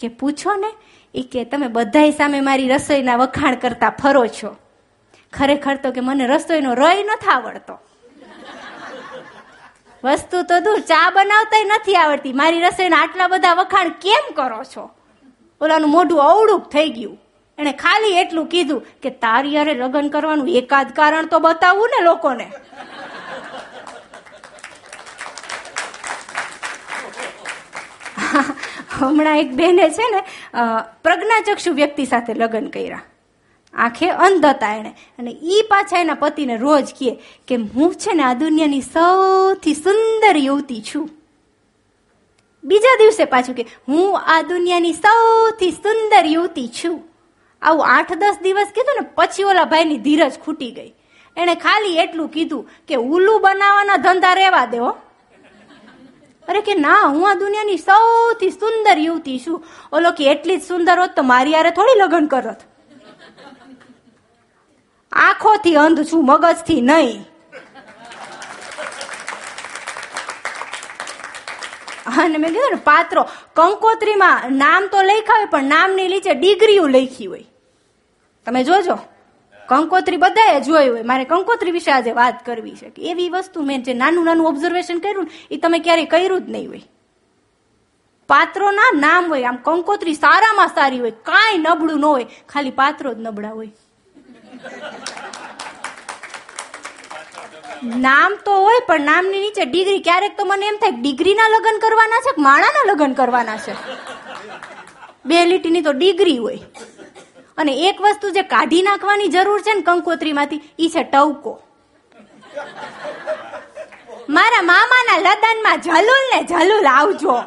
કે પૂછો ને? એ કે તમે બધાય સામે મારી રસોઈના વખાણ કરતા ફરો છો. ખરેખર તો કે મને રસોઈનો રય નથી આવડતો. વસ્તુ તો દૂર, ચા બનાવતા નથી આવડતી. મારી રસોઈના આટલા બધા વખાણ કેમ કરો છો? ઓલાનું મોઢું અવળું થઈ ગયું. એને ખાલી એટલું કીધું કે તારી અરે લગ્ન કરવાનું એકાદ કારણ તો બતાવવું ને લોકોને. હમણાં એક બેને છે ને પ્રજ્ઞાચક્ષુ વ્યક્તિ સાથે લગ્ન કર્યા. આંખે અંધ હતા એને અને ઈ પાછા એના પતિને રોજ કહે કે હું છે ને આ દુનિયાની સૌથી સુંદર યુવતી છું. બીજા દિવસે પાછું કે હું આ દુનિયાની સૌથી સુંદર યુવતી છું. આવું આઠ દસ દિવસ કીધું ને પછી ઓલા ભાઈની ધીરજ ખૂટી ગઈ. એણે ખાલી એટલું કીધું કે ઉલ્લુ બનાવવાના ધંધા રહેવા દેવો અરે કે ના, હું આ દુનિયાની સૌથી સુંદર યુવતી છું. ઓલો કે, એટલી જ સુંદર હોત તો મારી હારે થોડી લગ્ન કરત. આંખોથી અંધ છું, મગજથી નહીં. અને મેં કીધું ને, પાત્રો, કંકોત્રીમાં નામ તો લખ્યા હોય, પણ નામની નીચે ડિગ્રીઓ લખી હોય. તમે જોજો. કંકોત્રી બધાએ જોઈ હોય. મારે કંકોત્રી વિશે આજે વાત કરવી છે કે એવી વસ્તુ મેં જે નાનું નાનું ઓબ્ઝર્વેશન કર્યું ને એ તમે ક્યારેય કર્યું જ નહીં હોય. પાત્રોના નામ હોય. આમ કંકોત્રી સારામાં સારી હોય. કાંઈ નબળું ન હોય. ખાલી પાત્રો જ નબળા હોય. નામ તો હોય, પણ નામની નીચે ડિગ્રી ક્યારેક તો મને એમ થાય, ડિગ્રીના લગ્ન કરવાના છે માણાના લગ્ન કરવાના છે? બે લીટીની તો ડિગ્રી હોય. અને એક વસ્તુ જે કાઢી નાખવાની જરૂર છે ને કંકોત્રીમાંથી, ઈ છે ટવકો. મારા મામાના લદનમાં જલુલ ને જલુલ આવજો.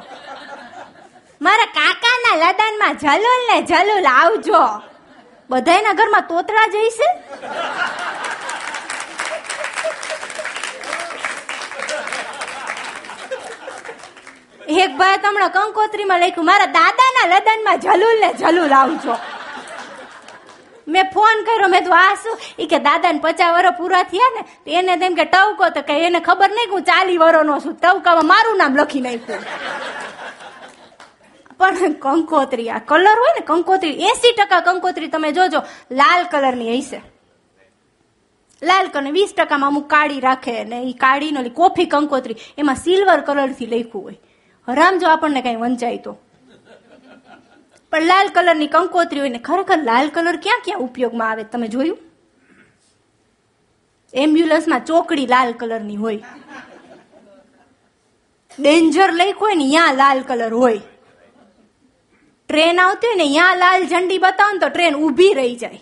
મારા કાકાના લદનમાં જલુલ ને જલુલ આવજો. બધાયના ઘરમાં તોતરા જઈશે એક ભાઈ તમને કંકોત્રીમાં લખ્યું, મારા દાદાના લદનમાં જલુલ ને જલુલ આવજો. મેં ફોન કર્યો, મેં તો આ શું? એ કે દાદાને પચાસ વર્ષ પૂરા થયા ને, તો એને તેમ કે ટવકો, તો કે એને ખબર નહીં કે હું ચાલી વર્ષનો છું. ટવકામાં મારું નામ લખી નાખ્યું. પણ કંકોત્રી, આ કલર હોય ને કંકોત્રી, એસી ટકા કંકોત્રી તમે જોજો, લાલ કલરની હશે. લાલ કલર વીસ ટકામાં અમુક કાળી રાખે ને એ કાળી નો કોફી કંકોત્રી, એમાં સિલ્વર કલરથી લખ્યું હોય. હરામ જો આપણને કઈ વંચાય તો. પણ લાલ કલરની કંકોત્રી હોય ને ખરેખર લાલ કલર ક્યાં ક્યાં ઉપયોગમાં આવે તમે જોયું? એમ્બ્યુલન્સમાં ચોકડી લાલ કલરની હોય. ડેન્જર લખ્યું હોય ને ત્યાં લાલ કલર હોય. ટ્રેન આવતી હોય ને ત્યાં લાલ ઝંડી બતાવો ને તો ટ્રેન ઊભી રહી જાય.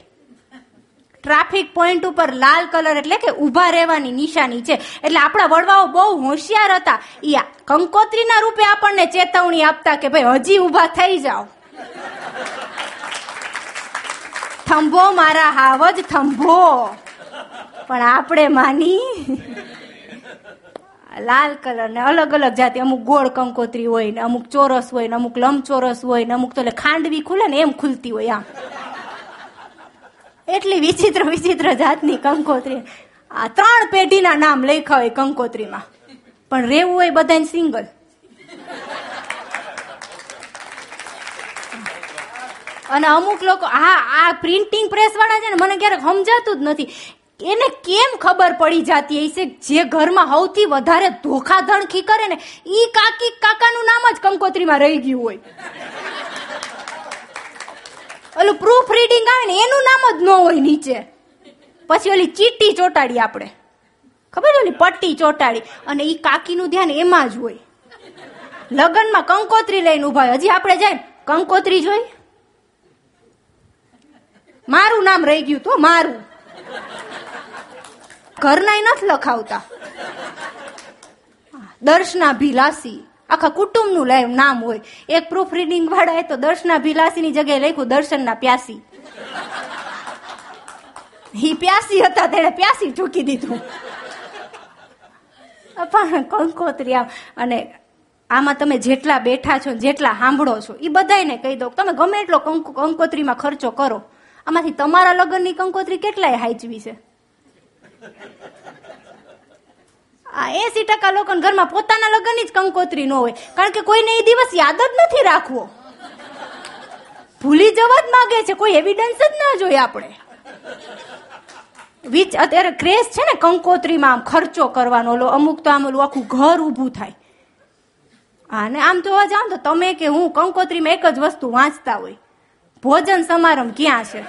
ટ્રાફિક પોઈન્ટ ઉપર લાલ કલર એટલે કે ઊભા રહેવાની નિશાની છે. એટલે આપણા વડવાઓ બહુ હોશિયાર હતા. ઈ કંકોત્રીના રૂપે આપણને ચેતવણી આપતા કે ભાઈ, હજી ઊભા થઈ જાઓ. થંભો મારા હાવજ થંભો. પણ આપણે માની લાલ કલર ને અલગ અલગ જાતિ. અમુક ગોળ કંકોત્રી હોય ને, અમુક ચોરસ હોય ને, અમુક લંબચોરસ હોય ને, અમુક તો ખાંડવી ખુલે ને એમ ખુલતી હોય આમ. એટલી વિચિત્ર વિચિત્ર જાતની કંકોત્રી. આ ત્રણ પેઢીના નામ લખ્યા હોય કંકોત્રીમાં. પણ રેવું હોય બધાને સિંગલ. અને અમુક લોકો, આ આ પ્રિન્ટિંગ પ્રેસ વાળા છે ને, મને ક્યારેક સમજાતું જ નથી. એને કેમ ખબર પડી જાતી? હશે જે ઘરમાં સૌથી વધારે ધોખાધણખી કરે ને, ઈ કાકી કાકાનું નામ જ કંકોત્રીમાં રહી ગયું હોય. ઓલું પ્રૂફ રીડિંગ આવે ને, એનું નામ જ ન હોય નીચે. પછી ઓલી ચીટી ચોટાડી આપણે. ખબર ઓલી પટ્ટી ચોટાડી? અને ઈ કાકીનું ધ્યાન એમાં જ હોય. લગ્નમાં કંકોત્રી લઈને ઊભા હજી આપણે જાય કંકોત્રી જોઈ? મારું નામ રહી ગયું તો મારું. ઘરના નથી લખાવતા. દર્શના ભીલાસી આખા કુટુંબનું લાઈવ નામ હોય. એક પ્રૂફ રીડિંગ વાળા તો દર્શના ભીલાસીની જગ્યાએ લખ્યું દર્શનના પ્યાસી. હી પ્યાસી હતા, તેણે પ્યાસી ઠૂકી દીધું. પણ કંકોત્રી આમ, અને આમાં તમે જેટલા બેઠા છો જેટલા સાંભળો છો એ બધાને કહી દો તમે ગમે એટલો કંકો કંકોત્રીમાં ખર્ચો કરો. આમાંથી તમારા લગ્નની કંકોત્રી કેટલાય હાચવી છે? આ એસી ટકા લોકો ઘરમાં પોતાના લગ્નની જ કંકોત્રી ન હોય, કારણ કે કોઈને એ દિવસ યાદ જ નથી રાખવો. ભૂલી જવા જ માગે છે, કોઈ એવિડન્સ જ ના જોઈએ આપણે. વીજ, અત્યારે ક્રેઝ છે ને, કંકોત્રીમાં આમ ખર્ચો કરવાનો, ઓલો અમુક તો આમ આખું ઘર ઊભું થાય. અને આમ જોવા જાવ તો તમે કે હું, કંકોત્રીમાં એક જ વસ્તુ વાંચતા હોય. ભોજન સમારંભ ક્યાં છે?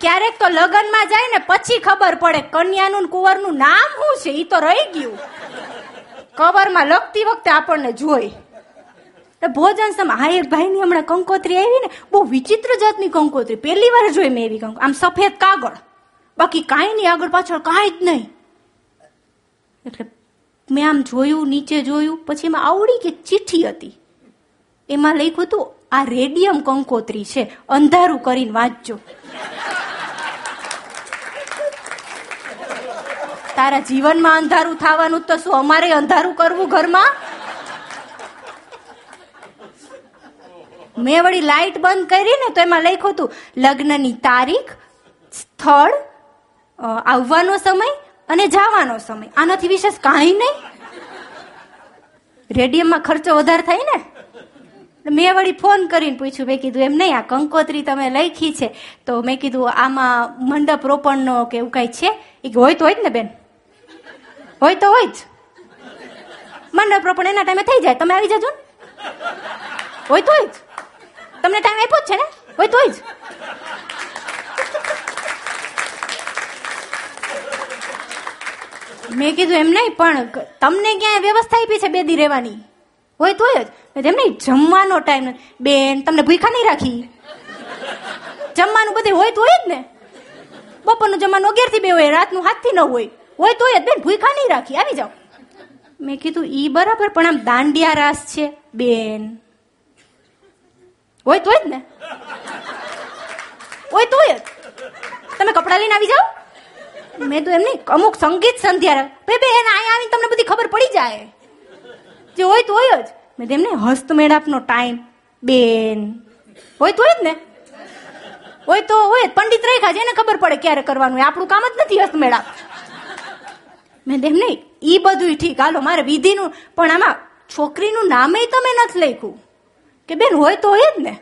ક્યારેક તો લગ્નમાં જાય ને પછી ખબર પડે કન્યાનું ને કુંવરનું નામ શું છે? એ તો રહી ગયું. કવરમાં લખતી વખતે આપણને જોઈ ભોજન સમ હા, એક ભાઈની હમણાં કંકોત્રી આવી ને, બહુ વિચિત્ર જાતની કંકોત્રી. પહેલી વાર જોઈ મેં એવી કંકો આમ સફેદ કાગળ. બાકી કાંઈ નહીં, આગળ પાછળ કાંઈ જ નહીં. એટલે મેં આમ જોયું, નીચે જોયું, પછી એમાં આવડી કે ચિઠ્ઠી હતી. એમાં લખ્યું હતું, આ રેડિયમ કંકોત્રી છે, અંધારું કરીને વાંચજો. તારા જીવનમાં અંધારું થવાનું તો શું? અમારે અંધારું કરવું ઘરમાં? મેં વળી લાઈટ બંધ કરી ને તો એમાં લખ્યું હતું, લગ્નની તારીખ, સ્થળ આવવાનો સમય અને જવાનો સમય. આનાથી વિશેષ કાંઈ નહીં. રેડિયમમાં ખર્ચો વધારે થાય ને. મેં વળી ફોન કરીને પૂછ્યું, મેં કીધું, એમ નહીં, આ કંકોત્રી તમે લખી છે. તો મેં કીધું, આમાં મંડપ રોપણનો કે એવું કાંઈ છે? એ હોય તો હોય જ ને બેન. હોય તો હોય જ. મંડપ પ્રોપણ એના ટાઈમે થઈ જાય. તમે આવી જજો હોય તો હોય જ. તમને ટાઈમ આપ્યો જ છે ને? હોય તો હોય જ. મેં કીધું એમ નહીં, પણ તમને ક્યાંય વ્યવસ્થા આપી છે બે દી રહેવાની? હોય તો હોય જ. એમ નહીં, જમવાનો ટાઈમ બેન, તમને ભૂખા નહીં રાખી? જમવાનું બધે હોય તો હોય જ ને? બપોરનું જમવાનું અગિયારથી બે હોય, રાતનું હાથથી ન હોય. હોય તો હોય જ બેન, ભૂખા નહીં રાખી. આવી જાઓ. મેં કીધું, ઈ બરાબર, પણ આમ દાંડિયા રાસ છે, બેન. હોય તો હોય જ ને? હોય તો હોય જ. તમે કપડાં લઈને આવી જાઓ. મેં તો એમ નહીં, અમુક સંગીત સંધ્યા બે બે, એને અહીંયા આવીને તમને બધી ખબર પડી જાય. જે હોય તો હોય જ. મેં તેમને હસ્તમેળાપનો ટાઈમ, બેન. હોય તો હોય જ ને? હોય તો હોય પંડિત રેખા છે એને ખબર પડે ક્યારે કરવાનું આપણું કામ જ નથી હસ્તમેળાપ. મેં એમ નહીં, ઈ બધું ઠીક. હાલો, મારે વિધિનું, પણ આમાં છોકરીનું નામે તમે નથી લખ્યું. કે બેન, હોય તો હોય જ ને.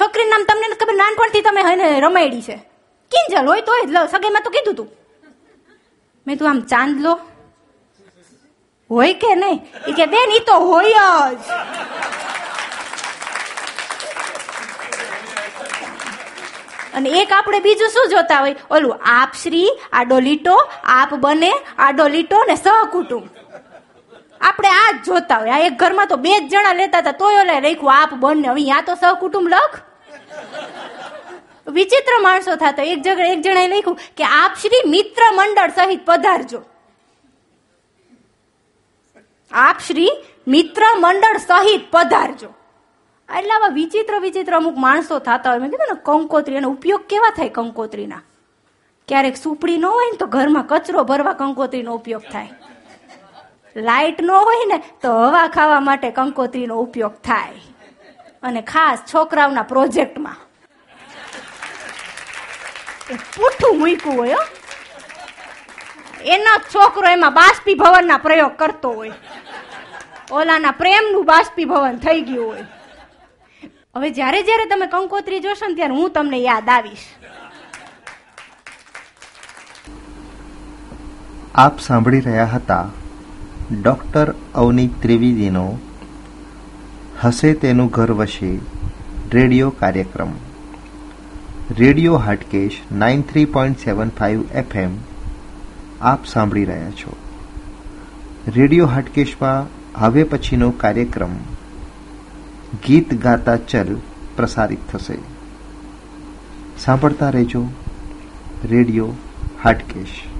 છોકરીનું નામ તમને ખબર? નાનપણથી તમે એને રમાયડી છે. કિંજલ, હોય તો જ. લો, સગાઈમાં તો કીધું તું. મેં તું આમ ચાંદલો હોય કે નહીં? એ કે, બેન એ તો હોય જ. અને એક આપણે બીજું શું જોતા હોય? ઓલું, આપ શ્રી, આડો લીટો, આપ બને, આડો લીટો ને સહકુટુંબ. આપણે આ જ જોતા હોય. આ એક ઘરમાં તો બે જ જણા લેતા હતા, તોય ઓલા રાખ્યું, આપ બને. હવે આ તો સહકુટુંબ લખ. વિચિત્ર માણસો થતા એક જગ્યા એક જણાએ લખ્યું કે, આપ શ્રી મિત્ર મંડળ સહિત પધારજો. આપ શ્રી મિત્ર મંડળ સહિત પધારજો. એટલે આવા વિચિત્ર વિચિત્ર અમુક માણસો થતા હોય. મેં કીધું ને, કંકોત્રી એનો ઉપયોગ કેવા થાય કંકોત્રીના? ક્યારેક સુપડી ન હોય ને તો ઘરમાં કચરો ભરવા કંકોત્રીનો ઉપયોગ થાય. લાઈટ ન હોય ને તો હવા ખાવા માટે કંકોત્રીનો ઉપયોગ થાય. અને ખાસ છોકરાઓના પ્રોજેક્ટમાં. પૂઠું મૂક્યું હોય. એના છોકરો એમાં બાષ્પીભવનના પ્રયોગ કરતો હોય. ઓલાના પ્રેમનું બાષ્પીભવન થઈ ગયું હોય. હવે જ્યારે જ્યારે તમે કંકોત્રી જોશો ને ત્યારે હું તમને યાદ આવીશ. આપ સાંભળી રહ્યા હતા ડોક્ટર અવની ત્રિવેદીનો હસે તેનું ઘર વસે રેડિયો કાર્યક્રમ. Radio Hatkesh nine three point seven five FM આપ સાંભળી રહ્યા છો. રેડિયો હાટકેશમાં હવે પછીનો કાર્યક્રમ. ગીત ગાતા ચલ પ્રસારિત થશે. સાંભળતા રહેજો. રેડિયો હાટકેશ.